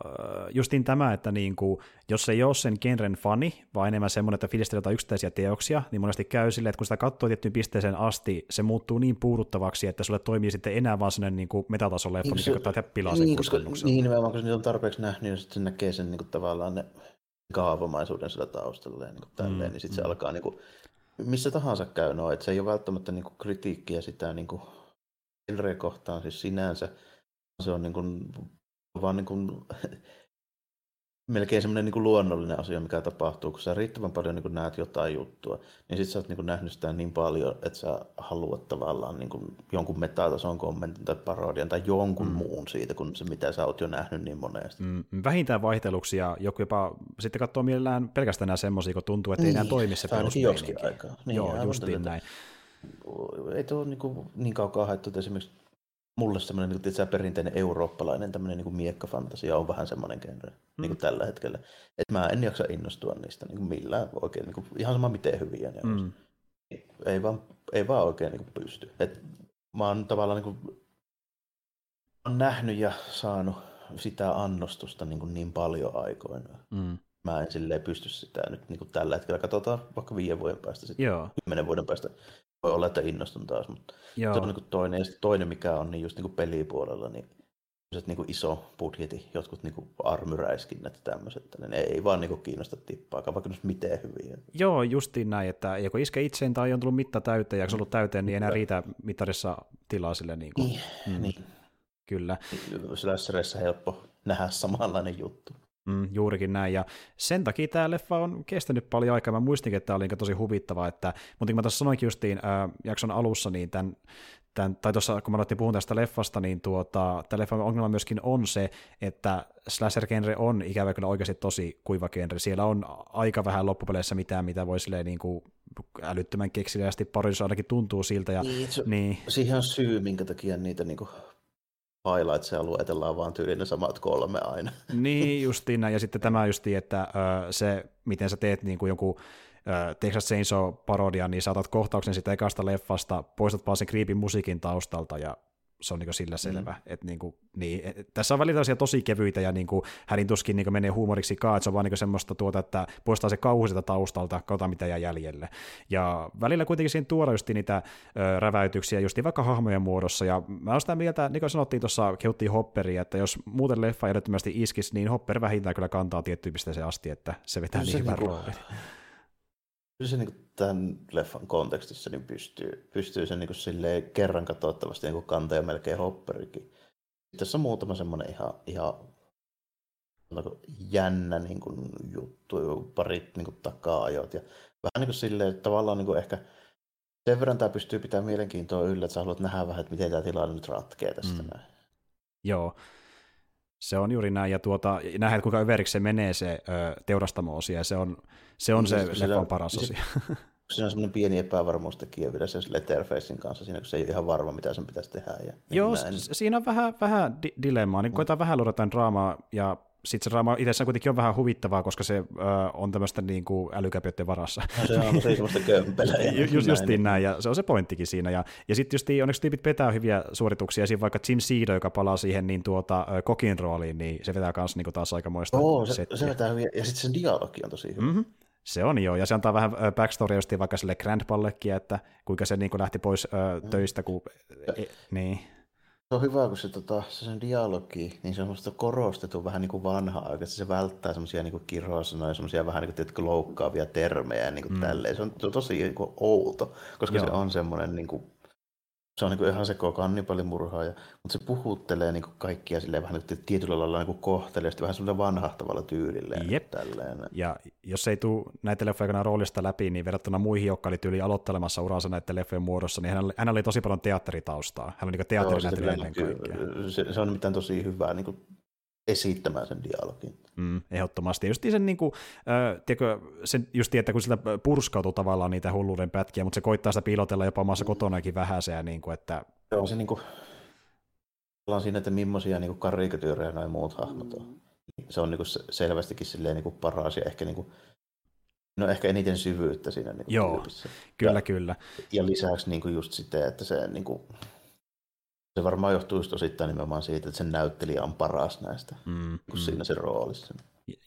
justin tämä, että niinku, jos ei ole sen genren fani, vaan enemmän semmoinen, että fiilistelee jotain yksittäisiä teoksia, niin monesti käy silleen, että kun sitä katsoo tiettyyn pisteeseen asti, se muuttuu niin puuduttavaksi, että sulle toimii sitten enää vaan sellainen niin metatasoleffa, niin, mikä se, pilaa sen niin, koska, niin, nimenomaan, kun se on tarpeeksi nähnyt, niin sitten se näkee sen niin kuin, tavallaan ne kaavamaisuuden sillä taustalla ja niin kuin tälleen, mm, niin sitten mm. se alkaa niin kuin, missä tahansa käy no, että se ei ole välttämättä niin kuin kritiikkiä sitä niin kuin kohtaan siis sinänsä, se on niin kuin, vaan niin kuin, (laughs) melkein semmoinen niin luonnollinen asia, mikä tapahtuu, kun sä riittävän paljon niin kuin näet jotain juttua, niin sit sä oot niin kuin nähnyt sitä niin paljon, että sä haluat tavallaan niin kuin jonkun metatason kommentin tai parodian tai jonkun mm. muun siitä, kun se mitä sä oot jo nähnyt niin monesti. Mm. Vähintään vaihteluksi ja joku jopa sitten katsoo mielellään pelkästään nämä semmoisia, kun tuntuu, että niin. ei enää toimi se perusmeininki. aikaa. Niin, Joo, justiin näin. Ei tuo niin, kuin niin kauan haettu, että esimerkiksi mulle semmoinen niin kuin, perinteinen eurooppalainen tämmöinen niin kuin on vähän semmoinen genre mm. niin kuin tällä hetkellä. Että mä en jaksa innostua niistä niin kuin millään oikein, niin kuin, ihan sama miten hyviä ne mm. Ei vaan, ei vaan oikein niin kuin pysty. Et mä oon tavallaan niin kuin, on nähnyt ja saanut sitä annostusta niin, kuin niin paljon aikoina. Mm. Mä en silleen pysty sitä nyt niin kuin tällä hetkellä. Katsotaan vaikka viiden vuoden päästä, sitten Joo. kymmenen vuoden päästä voi olla, että innostun taas, mutta Joo. se on niin toinen. Ja toinen, mikä on niin just niin kuin pelipuolella, niin niin kuin iso budjeti, jotkut niin armyräiskinnät ja tämmöiset, niin ne ei vaan niin kuin kiinnosta tippaakaan, vaikka nyt miten hyviä. Joo, justiin näin, että joko iske itseen tai on tullut mitta täyteen, ja kun se on ollut täyteen, niin ei enää riitä mittarissa tilaa sille. Niin, kuin. niin, mm. niin. Kyllä. Slasherissa helppo nähdä samanlainen juttu. Mm, juurikin näin, ja sen takia tämä leffa on kestänyt paljon aikaa. Mä muistinkin, että tämä oli tosi huvittava, että, mutta kun mä tuossa sanoinkin justiin äh, jakson alussa, niin tämän, tämän, tai tuossa kun mä aloitin puhua tästä leffasta, niin tuota, tämä leffan ongelma myöskin on se, että slasher-genre on ikävä kyllä oikeasti tosi kuiva genre. Siellä on aika vähän loppupeleissä mitään, mitä voi silleen niin kuin älyttömän keksiliästi parodissa ainakin tuntuu siltä. Ja, niin, se, niin. siihen on syy, minkä takia niitä niin kuin highlightsia luetellaan vaan tyyliin samat kolme aina. (laughs) Niin, justiin näin. Ja sitten tämä justiin, että se, miten sä teet niin kuin jonkun Texas Chainsaw-parodia, niin saatat kohtauksen sitä ekasta leffasta, poistat vaan sen kriipin musiikin taustalta ja se on niin sillä mm. selvä. Mm. Et niin kuin, niin, et, tässä on välillä tosi kevyitä ja niin kuin, hänin tuskin niin menee huumoriksi kaa, että se on vaan niin semmoista tuota, että poistaa se kauhu sitä taustalta, katsotaan mitä jää jäljelle. Ja välillä kuitenkin siinä tuoda just niitä ö, räväytyksiä just vaikka hahmojen muodossa, ja mä oon sitä mieltä, niin kuin sanottiin tuossa, kehuttiin Hopperia, että jos muuten leffa ehdottomasti iskisi, niin Hopper vähintään kyllä kantaa tiettyyn pisteeseen asti, että se vetää niin hyvän niinku- roolin se niin tämän leffan kontekstissa niin pystyy, pystyy sen niin silleen kerran katsottavasti niin kantaa ja melkein hopperikin. Tässä on muutama semmoinen ihan, ihan jännä niin kuin, juttu, parit niin kuin, taka-ajot ja vähän niin kuin silleen, että tavallaan niin kuin ehkä sen verran tämä pystyy pitämään mielenkiintoa yllä, että sä haluat nähdä vähän, että miten tämä tilanne nyt ratkeaa tästä mm. näin. Joo, se on juuri näin, ja tuota, nähdään, kuinka överiksi se menee se ö, teurastamo-osia, ja se on se, on se, se leffan paras osia. (laughs) Siinä on semmoinen pieni epävarmuustekijä vielä sen Letterfacein kanssa, siinä kun se ei ole ihan varma, mitä sen pitäisi tehdä. Ja Joo, näin. siinä on vähän, vähän di- dilemmaa, niin koetaan vähän luoda draamaa, ja sitten se draama itsessään kuitenkin on vähän huvittavaa, koska se ö, on tämmöistä niin kuin älykäpioiden varassa. No, se on se semmoista kömpelejä. just, (laughs) justiin näin, ja se on se pointtikin siinä. Ja, ja sitten just onneksi tyypit vetää hyviä suorituksia, esim. vaikka Jim Seedo, joka palaa siihen niin tuota, kokin rooliin, niin se vetää kanssa niin taas aikamoista Oo, se, se, vetää hyviä, ja sitten sen dialogi on tosi hyvä. Mm-hmm. Se on jo, ja se antaa vähän backstory vaikka sille Grandpallekin, että kuinka se niin kuin lähti pois ö, mm. töistä, kun... E, niin. Se on hyvä, kun se, tota, se sen dialogi, niin se on semmoista korostettu vähän niin kuin vanhaa aikaa, se välttää semmoisia niin kirosanoja, semmoisia vähän niin kuin, loukkaavia termejä niin kuin mm. tälleen. Se on, se on tosi niin kuin, outo, koska Joo. se on semmoinen niin kuin, se on niin ihan se kannibalimurhaaja, mutta se puhuttelee niin kaikkia silleen vähän niin tietyllä lailla niin kohteliasti, vähän semmoinen vanhahtavalla tyylillä. Jep. Tälleen. Ja jos ei tule näitä leffoja roolista läpi, niin verrattuna muihin, jotka oli tyyli aloittelemassa uransa näiden leffojen muodossa, niin hän, hän oli tosi paljon teatteritaustaa. Hän oli niin teatterinäyttelijä ennen kaikkea. Se, se, on mitään tosi hyvää niin kuin esittämään sen dialogin. Mm, ehdottomasti. Just sen, niin kuin, äh, tiedätkö, sen just että kun siltä purskautuu tavallaan niitä hulluuden pätkiä, mutta se koittaa sitä piilotella jopa omassa mm. kotonakin vähäsen. Niin kuin, että... Joo, se niin kuin, ollaan siinä, että millaisia niin karikatyyrejä noin muut hahmot on. se on niin kuin selvästikin silleen niin kuin paras ja ehkä niin kuin, no ehkä eniten syvyyttä siinä niin kuin Joo, tyypissä. kyllä, ja, kyllä. Ja lisäksi niin kuin just sitten, että se, niin kuin, se varmaan johtuu just osittain nimenomaan siitä, että sen näyttelijä on paras näistä, mm, kun mm. siinä se roolissa.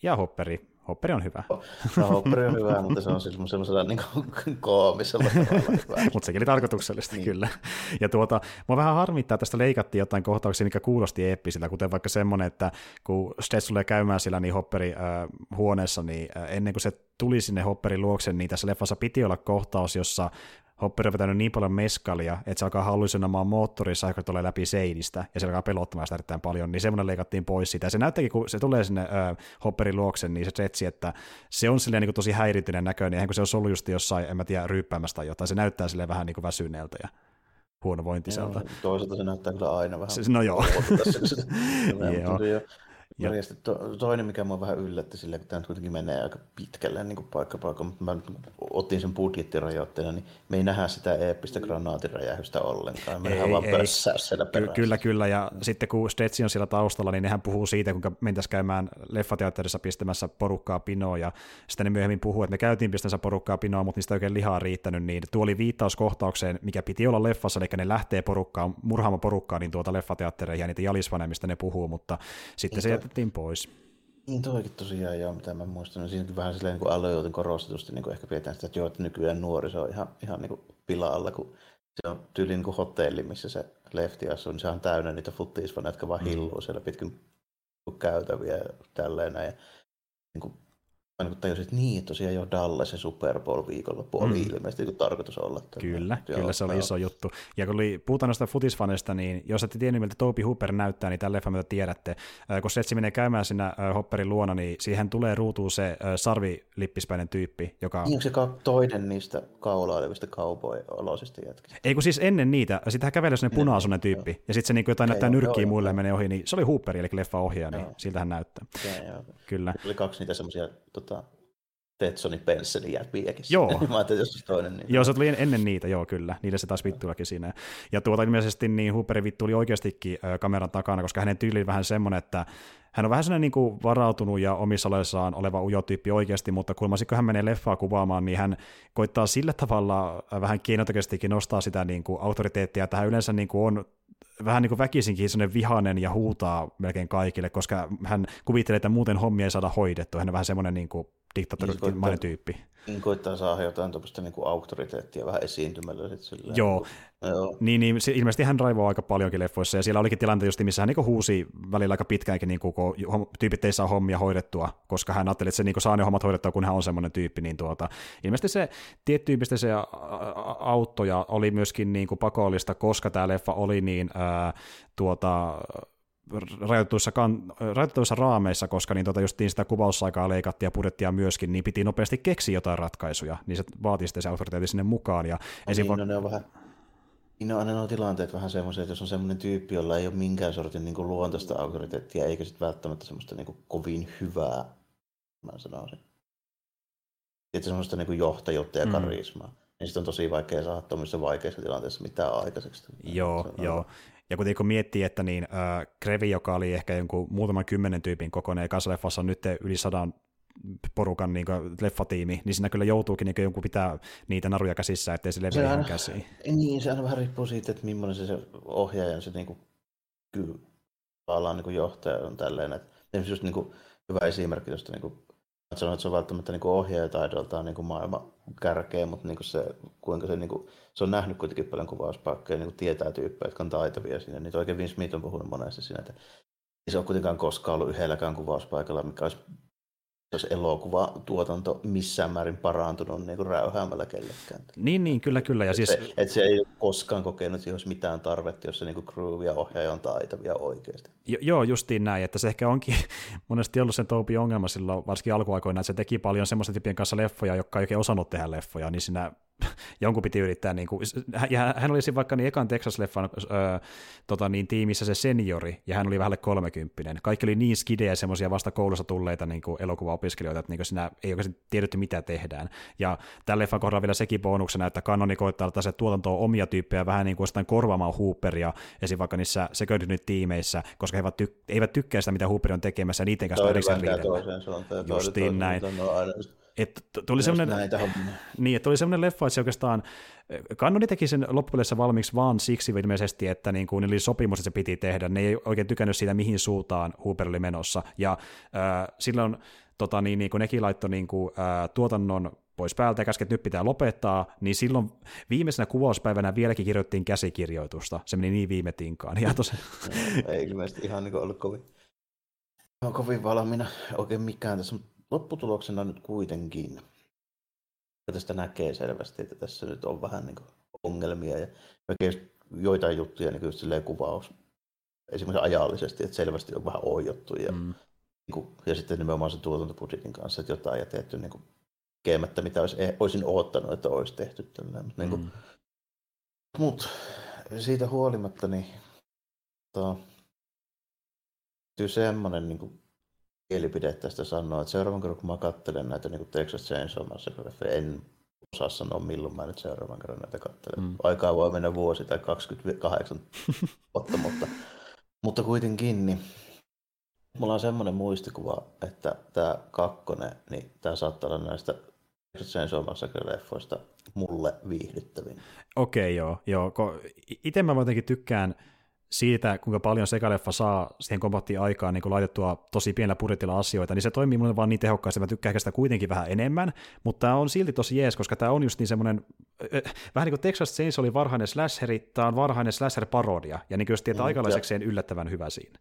Ja Hopperi Hopperi on hyvä. (laughs) No, Hopperi on hyvä, mutta se on siis semmoisella niin (laughs) koomisella (laughs) Mutta sekin oli tarkoituksellista, niin. kyllä. Ja tuota, mua vähän harmittaa, että tästä leikattiin jotain kohtauksia, mikä kuulosti eeppisiltä, kuten vaikka semmoinen, että kun Stets tulee käymään sillä niin Hopperi äh, huoneessa, niin äh, ennen kuin se tuli sinne Hopperin luokse, niin tässä leffassa piti olla kohtaus, jossa Hopper on vetänyt niin paljon meskalia, että se alkaa hallusinomaan moottorissa, joka tulee läpi seinistä, ja se alkaa pelottamaan sitä erittäin paljon, niin semmoinen leikattiin pois siitä. Ja se näyttääkin, kun se tulee sinne äh, Hopperin luokse, niin se setsi, että se on silleen niin kuin tosi häirityinen näköinen, eihän kun se on ollut just jossain, en mä tiedä, ryyppäämästä tai jotain, se näyttää silleen vähän niin kuin väsyneeltä ja huonovointiselta. Joo, toisaalta se näyttää kyllä aina vähän. Se, no joo. joo. Ja, ja sitten to, toinen, mikä mua vähän yllätti sille, että tämä kuitenkin menee aika pitkälle niin kuin paikka paikka, mutta mä otin sen budjettirajoitteena, niin me ei nähdä sitä eeppistä granaatiräjähystä ollenkaan. Me ei, nähdään vaan pössää siellä perässä. Kyllä, kyllä, ja sitten kun Stetsi on siellä taustalla, niin nehän puhuu siitä, kuinka mentäisiin käymään leffateatterissa pistämässä porukkaa pinoa, ja sitten ne myöhemmin puhuu, että me käytiin pistämässä porukkaa pinoa, mutta niistä ei oikein lihaa riittänyt, niin tuo oli viittaus kohtaukseen, mikä piti olla leffassa, eli ne lähtee porukkaa, murhaamaan porukkaa niin tuota leffateattereihin, ja niitä jalisvanemista ne puhuu, mutta sitten niin se jätettiin pois. Niin toikin tosiaan joo, mitä mä muistan. Niin siinäkin vähän silleen niin aloitin korostetusti niin ehkä pidetään sitä, että joo, että nykyään nuoriso on ihan, ihan niin kuin pilalla, kun se on tyyli niin kuin hotelli, missä se lefti asuu, niin se on täynnä niitä futtiisfaneja, jotka vaan mm. hilluu siellä pitkin käytäviä ja tälleen. Ja niin kuin mä niin tajusin, että niin, tosiaan jo Dallas se Super Bowl viikonloppu oli mm. ilmeisesti niin tarkoitus olla. Kyllä, kyllä se oli iso juttu. Ja kun oli, puhutaan noista futisfaneista, niin jos ette tiennyt, miltä Toby Hooper näyttää, niin tällä leffan, mitä tiedätte. Kun Setsi menee käymään siinä Hopperin luona, niin siihen tulee ruutuun se sarvilippispäinen tyyppi, joka... Niin, se toinen niistä kaulailevista cowboy-oloisista jätkistä? Ei kun siis ennen niitä, hän kävelee sinne punaisuuden tyyppi, joo. ja sitten se niin jotain näyttää nyrkkiä muille ja menee ohi, niin se oli Hooper, eli leffa ohjaaja, niin siltä hän näyttää. Joo. Kyllä. Oli kaksi niitä semmoisia tota, Tetsoni Pensselin jätviäkin. Joo. (laughs) Mä ajattelin, jos toinen. Niin... Joo, se tuli ennen niitä, joo kyllä. Niille se taas vittuillakin siinä. Ja tuota ilmeisesti niin Hooperin vittu oli oikeastikin kameran takana, koska hänen tyyli vähän semmoinen, että hän on vähän sellainen niin kuin varautunut ja omissa oloissaan oleva ujotyyppi oikeasti, mutta kun hän menee leffaa kuvaamaan, niin hän koittaa sillä tavalla vähän keinotekoisestikin nostaa sitä niin kuin autoriteettia, että hän yleensä niin kuin on vähän niin kuin väkisinkin sellainen vihainen ja huutaa melkein kaikille, koska hän kuvittelee, että muuten hommia ei saada hoidettua. Hän on vähän semmoinen niin kuin diktatorimainen niin tyyppi. Niin koittaa saada jotain tuollaista niin kuin auktoriteettia vähän esiintymällä. Sit sillä, joo. Niin, joo. Niin, niin se, ilmeisesti hän raivoo aika paljonkin leffoissa, ja siellä olikin tilanne just, missä hän niin huusi välillä aika pitkäänkin, niin kuin, kun tyypit ei saa hommia hoidettua, koska hän ajatteli, että se niin saa ne hommat hoidettua, kun hän on semmoinen tyyppi, niin tuota, ilmeisesti se tiettyyppistä se auttoja oli myöskin niin kuin pakollista, koska tämä leffa oli niin ää, tuota, rajoitetuissa, kan, rajoitetuissa raameissa, koska niin tota justiin sitä kuvausaikaa leikattiin ja budjettia myöskin, niin piti nopeasti keksiä jotain ratkaisuja, niin se vaatii sitten se autoriteetti sinne mukaan. Ja no, niin, va- no, ne on vähän, niin on aina tilanteet vähän semmoisia, että jos on semmoinen tyyppi, jolla ei ole minkään sortin niin kuin luontaista autoriteettia, eikä sitten välttämättä semmoista niin kuin kovin hyvää, mä sanoisin. Sitten semmoista niin kuin johtajuutta ja mm. karismaa. Mm. Niin sitten on tosi vaikea saada tuommoisessa vaikeissa tilanteissa mitään aikaiseksi. Joo, joo. Ja kuitenkin kun miettii, että niin, äh, Krevi, joka oli ehkä jonkun muutaman kymmenen tyypin kokoinen, ja leffassa on nyt yli sadan porukan niin kuin, leffatiimi, niin siinä kyllä joutuukin niin jonkun pitää niitä naruja käsissä, ettei se leviä ihan käsiin. Niin, se aina vähän riippuu siitä, että millainen se, se ohjaaja se niin kuin, kyllä, niin johtaja on tälleen. Että, just niin kuin, hyvä esimerkki tuosta niin kuin, että sanon, että se on välttämättä niin ohjaajataidoltaan niin maailman kärkeä, mutta niin kuin se, kuinka se, niin kuin, se on nähnyt kuitenkin paljon kuvauspaikkoja, niin kuin tietää tyyppejä, jotka on taitavia siinä. Niin oikein Vince Smith on puhunut monesti siinä, että ei se ole kuitenkaan koskaan ollut yhdelläkään kuvauspaikalla, mikä olisi jos elokuvatuotanto missään määrin parantunut niin kuin räyhäämällä kellekään. Niin, niin, kyllä, kyllä. Ja siis... se, et se ei ole koskaan kokenut siihen mitään tarvetta, jos se niin groove ja ohjaaja on taitavia oikeasti. Jo, joo, justiin näin, että se ehkä onkin (laughs) monesti ollut sen Toupin ongelma silloin, varsinkin alkuaikoina, että se teki paljon semmoisten tyyppien kanssa leffoja, jotka ei oikein osannut tehdä leffoja, niin siinä jonkun piti yrittää, niin kuin, ja hän oli vaikka niin ekan Texas-leffan öö, tota, niin, tiimissä se seniori, ja hän oli vähän kolmekymppinen. Kaikki oli niin skidejä semmoisia vasta koulussa tulleita niin kuin elokuvaopiskelijoita, että niin kuin siinä ei oikeasti tiedetty, mitä tehdään. Ja tällä leffan kohdalla vielä sekin bonuksena, että kanoni koittaa ottaa se tuotantoa omia tyyppejä vähän niin kuin korvaamaan Hooperia, esim. vaikka niissä Second tiimeissä, koska he eivät, tyk- eivät tykkää sitä, mitä Hooper on tekemässä, niiden kanssa erikseen riidellä. Justiin näin. Että tuli semmoinen, niin, että oli semmoinen leffa, että se oikeastaan, Kannoni teki sen loppupeleissä valmiiksi vaan siksi ilmeisesti, että niin kuin, oli sopimus, että se piti tehdä. Ne ei oikein tykännyt siitä, mihin suuntaan Hooper oli menossa. Ja äh, silloin tota, niin, niin kun nekin laittoi niin kuin, äh, tuotannon pois päältä ja käski, että nyt pitää lopettaa, niin silloin viimeisenä kuvauspäivänä vieläkin kirjoittiin käsikirjoitusta. Se meni niin viime tinkaan. Ja tos... (laughs) ei ilmeisesti ihan niin ollut kovin, kovin valmiina oikein mikään tässä, lopputuloksena nyt kuitenkin tästä näkee selvästi, että tässä nyt on vähän niin ongelmia ja joitain juttuja niin kuin kuvaus esimerkiksi ajallisesti, että selvästi on vähän oijottu ja, mm. niin kuin, ja sitten nimenomaan se tuotantobudjetin kanssa, että jotain jätetty niin kuin, tekemättä, mitä olisi, eh, olisin odottanut, että olisi tehty. Tällä. Mutta, niin kuin, mm. mut, siitä huolimatta, niin to, semmoinen niin kuin, mielipide tästä sanoa, että seuraavan kerran kun mä katselen näitä niin Texas Chainsaw Massacre, en osaa sanoa milloin mä nyt seuraavan kerran näitä katselen. Mm. Aikaa voi mennä vuosi tai 28 (laughs) vuotta, mutta, mutta kuitenkin niin mulla on semmoinen muistikuva, että tämä kakkonen, niin tämä saattaa olla näistä Chainsaw Massacre-leffoista mulle viihdyttävin. Okei, okay, joo. joo. Itse mä jotenkin tykkään siitä, kuinka paljon sekaleffa saa siihen kombattiin aikaan niin laitettua tosi pienellä budjetilla asioita, niin se toimii mulle vaan niin tehokkaasti, että mä tykkään sitä kuitenkin vähän enemmän, mutta tämä on silti tosi jees, koska tämä on just niin semmoinen, vähän niin kuin Texas Chainsaw oli varhainen slasheri, tämä on varhainen slasher-parodia, ja niin kuin just tietää mm, aikalaisekseen yllättävän hyvä siinä.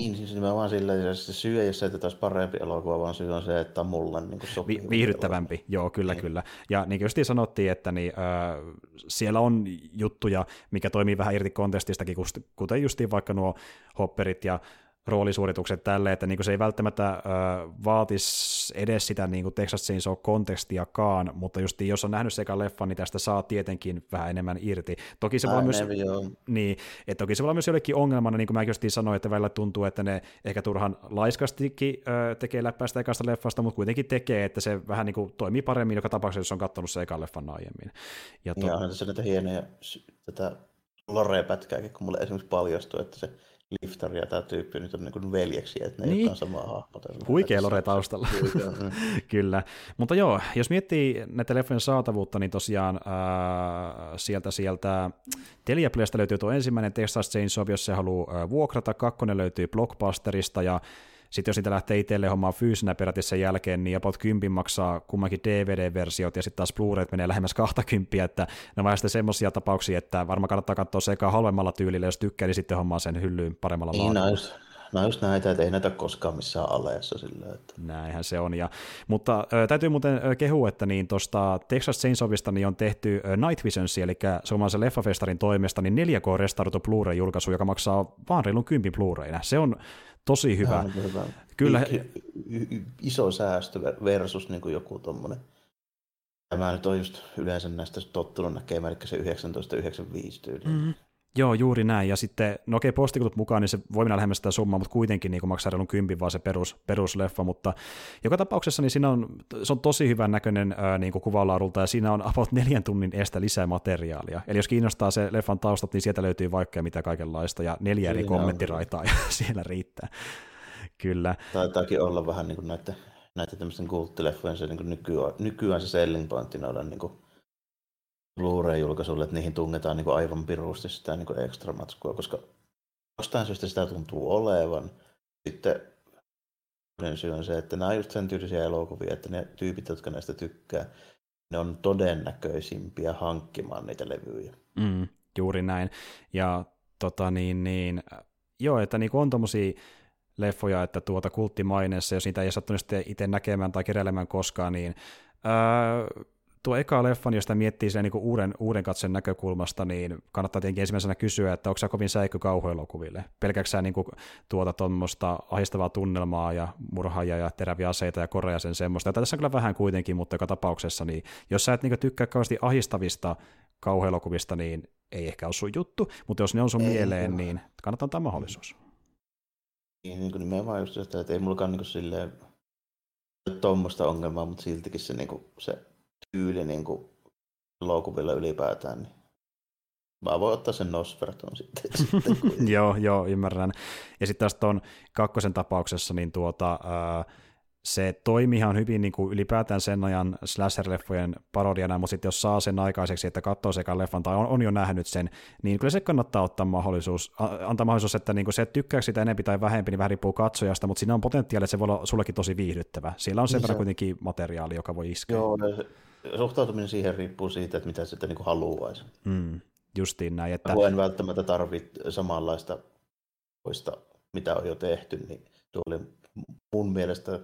Niin, siis nimenomaan sillä, että se syy ei ole se, että olisi parempi elokuva, vaan syy on se, että mulle niin sopii. Vi- viihdyttävämpi, elokuva. joo, kyllä, niin. kyllä. Ja niin kuin sanottiin, että niin, äh, siellä on juttuja, mikä toimii vähän irti kontestistakin, kuten justiin vaikka nuo hopperit ja roolisuoritukset tälle, että niin se ei välttämättä ö, vaatisi edes sitä niin Texas Chainsaw kontekstiakaan, mutta just jos on nähnyt sekä leffan, niin tästä saa tietenkin vähän enemmän irti. Toki se voi myös, niin, että toki se voi myös jollekin ongelmana, niin kuin mä just sanoin, että välillä tuntuu, että ne ehkä turhan laiskastikin ö, tekee läppäistä ekasta leffasta, mutta kuitenkin tekee, että se vähän niin kuin toimii paremmin joka tapauksessa, jos on katsonut se ekan leffan aiemmin. Ja, to... ja on tässä näitä hienoja tätä lore-pätkääkin, kun mulle esimerkiksi paljastui, että se Lifter ja tämä tyyppi nyt on niin veljeksi, että ne niin. ei ole samaa hahmota. Huikea lore taustalla. (laughs) Mm. Kyllä. Mutta joo, jos miettii näitä leffojen saatavuutta, niin tosiaan äh, sieltä, sieltä Teliaplaysta löytyy tuo ensimmäinen Texas Chainsaw, jos se haluaa äh, vuokrata, kakkonen löytyy Blockbusterista ja sitten jos niitä lähtee itselle hommaan fyysinä peräti sen jälkeen, niin about 10 maksaa kummankin DVD-versiot, ja sitten taas Blu-rayt menee lähemmäs 20, että ne on sitten semmoisia tapauksia, että varmaan kannattaa katsoa sekä halvemmalla tyylillä, jos tykkää, niin sitten hommaa sen hyllyyn paremmalla niin, laadulla. No just näitä, että ei näitä koskaan missään aleessa sillä, että... Näinhän se on. Ja, mutta äh, täytyy muuten kehua, että niin tuosta Texas Chainsawista niin on tehty Night Visions, eli suomalaisen leffafestarin toimesta, niin 4K-restauroitu Blu-ray-julkaisu, joka maksaa vaan reilun kympin Blu-rayna. Se on tosi hyvä. hyvä. Kyllä. Iso säästö versus niin kuin joku tuommoinen. Tämä nyt on just yleensä näistä tottunut näkemään, eli se 1995 tyyli. Mm. Joo, juuri näin. Ja sitten, no okei, postikutut mukaan, niin se voi mennä lähemmäs sitä summaa, mutta kuitenkin niin maksaa reilun kympin vaan se perus, perusleffa. Mutta joka tapauksessa niin siinä on, se on tosi hyvän näköinen ää, niin kuin kuvalaadulta, ja siinä on about neljän tunnin estä lisää materiaalia. Eli jos kiinnostaa se leffan taustat, niin sieltä löytyy vaikka mitä kaikenlaista, ja neljä eri kommenttiraitaa, (laughs) ja siellä riittää. Kyllä. Taitaakin olla vähän niin kuin näiden, näiden tämmöisten kulttileffojen se niin nykyään, nykyään se selling pointti noilla niin kuin Blu-ray-julkaisulle, että niihin tungetaan niin kuin aivan pirusti sitä niin kuin ekstra matskua, koska jostain syystä sitä tuntuu olevan. Sitten syy on se, että nämä on just sen tyylisiä elokuvia, että ne tyypit, jotka näistä tykkää, ne on todennäköisimpiä hankkimaan niitä levyjä. Mm, juuri näin. Ja tota niin, niin joo, että niin on tommosia leffoja, että tuota kulttimaineessa, jos niitä ei sattunut itse näkemään tai keräilemään koskaan, niin öö, tuo eka leffa, jos sitä miettii sen niin uuden, uuden katsen näkökulmasta, niin kannattaa tietenkin ensimmäisenä kysyä, että onko se kovin säikky kauhuelokuville? Pelkäksä niin tuota tuommoista ahistavaa tunnelmaa ja murhaajia ja teräviä aseita ja korea sen semmoista. Ja tässä on kyllä vähän kuitenkin, mutta joka tapauksessa, niin jos sä et niin tykkää kauheasti ahistavista kauhuelokuvista, niin ei ehkä ole sun juttu, mutta jos ne on sun ei, mieleen, niin kannattaa antaa mahdollisuus. Niin, niin kuin nimenomaan just sitä, että ei mullakaan niin silleen tuommoista ongelmaa, mutta siltikin se, niin kuin, se tyyli niin kuin, elokuvilla ylipäätään, niin Mä voin ottaa sen Nosferatun sitten. (laughs) sitten (laughs) joo, joo, ymmärrän. Ja sitten taas tuon kakkosen tapauksessa, niin tuota, ää, se toimii ihan hyvin niin kuin ylipäätään sen ajan slasher-leffojen parodiana, mutta sitten jos saa sen aikaiseksi, että katsoo sekä leffan tai on, on jo nähnyt sen, niin kyllä se kannattaa ottaa mahdollisuus, antaa mahdollisuus, että niin kuin se tykkää sitä enempi tai vähempi, niin vähän riippuu katsojasta, mutta siinä on potentiaali, että se voi olla sullekin tosi viihdyttävä. Siellä on sen niin verran kuitenkin materiaali, joka voi iskeä. Joo, suhtautuminen siihen riippuu siitä, että mitä sitten niin haluaisi. Mm, justiin näin. Että... Mä en välttämättä tarvitse samanlaista poista, mitä on jo tehty, niin tuo oli mun mielestä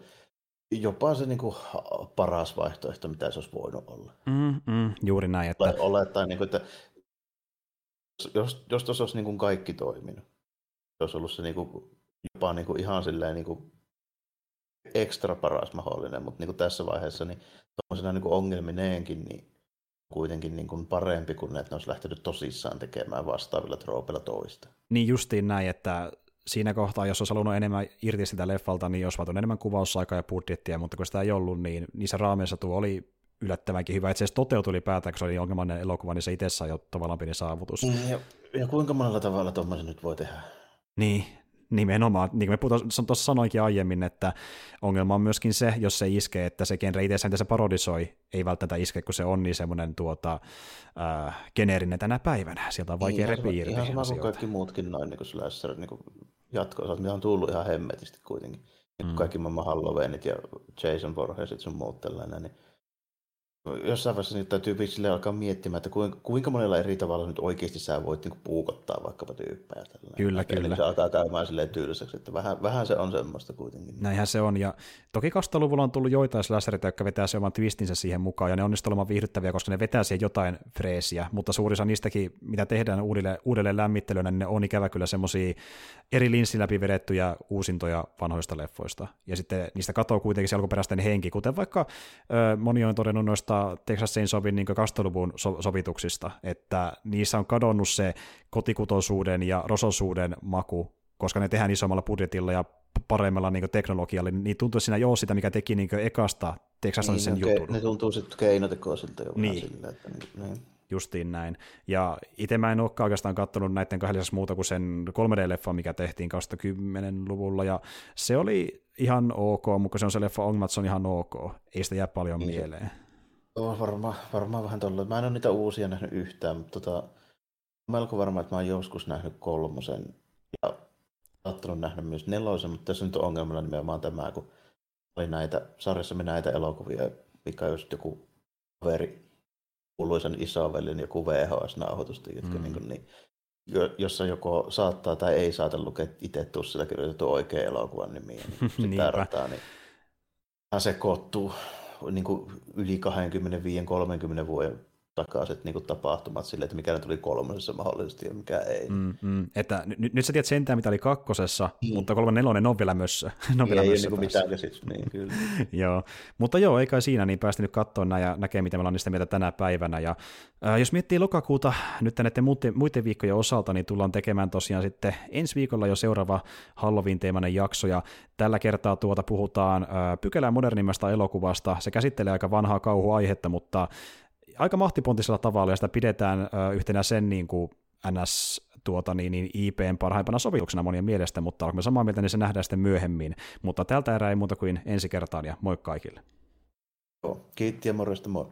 jopa se niin kuin paras vaihtoehto, mitä se olisi voinut olla. Mm, mm, juuri näin. Että... Olettaen, niin kuin, että jos, jos tuossa olisi niin kuin kaikki toiminut, olisi ollut se niin kuin, jopa niin kuin ihan silleen niin kuin ekstra paras mahdollinen, mutta niin kuin tässä vaiheessa niin tuollaisena niin ongelmineenkin niin kuitenkin niin kuin parempi kuin että ne olisi lähtenyt tosissaan tekemään vastaavilla troopeilla toista. Niin justiin näin, että siinä kohtaa, jos olisi halunnut enemmän irti sitä leffalta, niin olisi vaatunut enemmän kuvausaikaa ja budjettia, mutta kun sitä ei ollut, niin niissä raameissa tuo oli yllättävänkin hyvä. Itse asiassa toteutui ylipäätään, kun se oli ongelmallinen elokuva, niin se itsessään jo tavallaan pieni saavutus. Ja, ja kuinka monella tavalla tuommoisen nyt voi tehdä? Niin, nimenomaan, niin kuin me tuossa sanoinkin aiemmin, että ongelma on myöskin se, jos se iskee, että se genre itse mitä se parodisoi, ei välttämättä iske, kun se on niin semmoinen tuota, äh, geneerinen tänä päivänä. Sieltä on vaikea niin, repiä Ihan sama kuin kaikki muutkin noin niin slasher, niin jatko mitä on tullut ihan hemmetisti kuitenkin. Mm. Kaikki maailman Halloweenit ja Jason Voorheesit sun muut tällainen, niin jossain vaiheessa niin täytyy sille alkaa miettimään, että kuinka, kuinka monella eri tavalla nyt oikeasti sä voit niin puukottaa vaikkapa tyyppejä. Tällainen. Kyllä, että kyllä. Se alkaa käymään silleen tylsäksi, että vähän, vähän se on semmoista kuitenkin. Näinhän se on, ja toki 2000-luvulla on tullut joitain slasherita, jotka vetää se oman twistinsä siihen mukaan, ja ne onnistuvat olemaan viihdyttäviä, koska ne vetää siihen jotain freesiä, mutta suurissa niistäkin, mitä tehdään uudelleen, uudelleen lämmittelynä, niin ne on ikävä kyllä semmoisia eri linssin läpi vedettyjä uusintoja vanhoista leffoista, ja sitten niistä katoo kuitenkin se alkuperäisten henki, kuten vaikka ö, moni on todennut noista noista Texas Chainsawin niin 2000-luvun so- sovituksista, että niissä on kadonnut se kotikutosuuden ja rososuuden maku, koska ne tehdään isommalla budjetilla ja paremmalla niin teknologialla, niin tuntuu siinä jo sitä, mikä teki niin ekasta Texas niin, sen ne, jutun. Ne tuntuu sitten keinotekoisilta jo niin. sillä, että niin, niin. Justiin näin. Ja itse mä en olekaan oikeastaan katsonut näiden kahden muuta kuin sen 3D-leffa, mikä tehtiin 2010-luvulla, ja se oli ihan ok, mutta se on se leffa Ongmat, se on ihan ok. Ei sitä jää paljon niin. mieleen. On varmaan, varmaan vähän tuolla. Mä en ole niitä uusia nähnyt yhtään, mutta tota, melko varma, että mä oon joskus nähnyt kolmosen ja saattanut nähdä myös nelosen, mutta tässä nyt on ongelmana nimenomaan tämä, kun oli näitä, sarjassamme näitä elokuvia, mikä just joku kaveri, kuuluisen isovelin joku VHS-nauhoitusta, jotka mm. niin, kuin, niin jossa joko saattaa tai ei saata lukea itse tuossa kirjoitettu oikea elokuvan nimiä, niin (laughs) sitä rataa, niin se sekoittuu niin kuin yli 25-30 vuoden takaiset niin kuin tapahtumat sille, että mikä ne tuli kolmosessa mahdollisesti ja mikä ei. Mm, mm. Että n- nyt sä tiedät sentään, mitä oli kakkosessa, mm. mutta kolme nelonen on vielä mössö. (laughs) on vielä ei mössö ole niin mitään käsit, niin kyllä. (laughs) joo, mutta joo, eikä siinä, niin päästi nyt katsoa ja näkee, mitä me ollaan niistä mieltä tänä päivänä. Ja äh, jos miettii lokakuuta nyt näiden muiden, muiden viikkojen osalta, niin tullaan tekemään tosiaan sitten ensi viikolla jo seuraava Halloween-teemainen jakso, ja tällä kertaa tuota puhutaan äh, pykälää modernimmasta elokuvasta. Se käsittelee aika vanhaa kauhuaihetta, mutta aika mahtipontisella tavalla, ja sitä pidetään yhtenä sen niin kuin NS tuota, niin, niin IPn parhaimpana sovituksena monien mielestä, mutta olemme samaa mieltä, niin se nähdään sitten myöhemmin. Mutta tältä erää ei muuta kuin ensi kertaan, ja moi kaikille. Kiitti ja morjesta moi.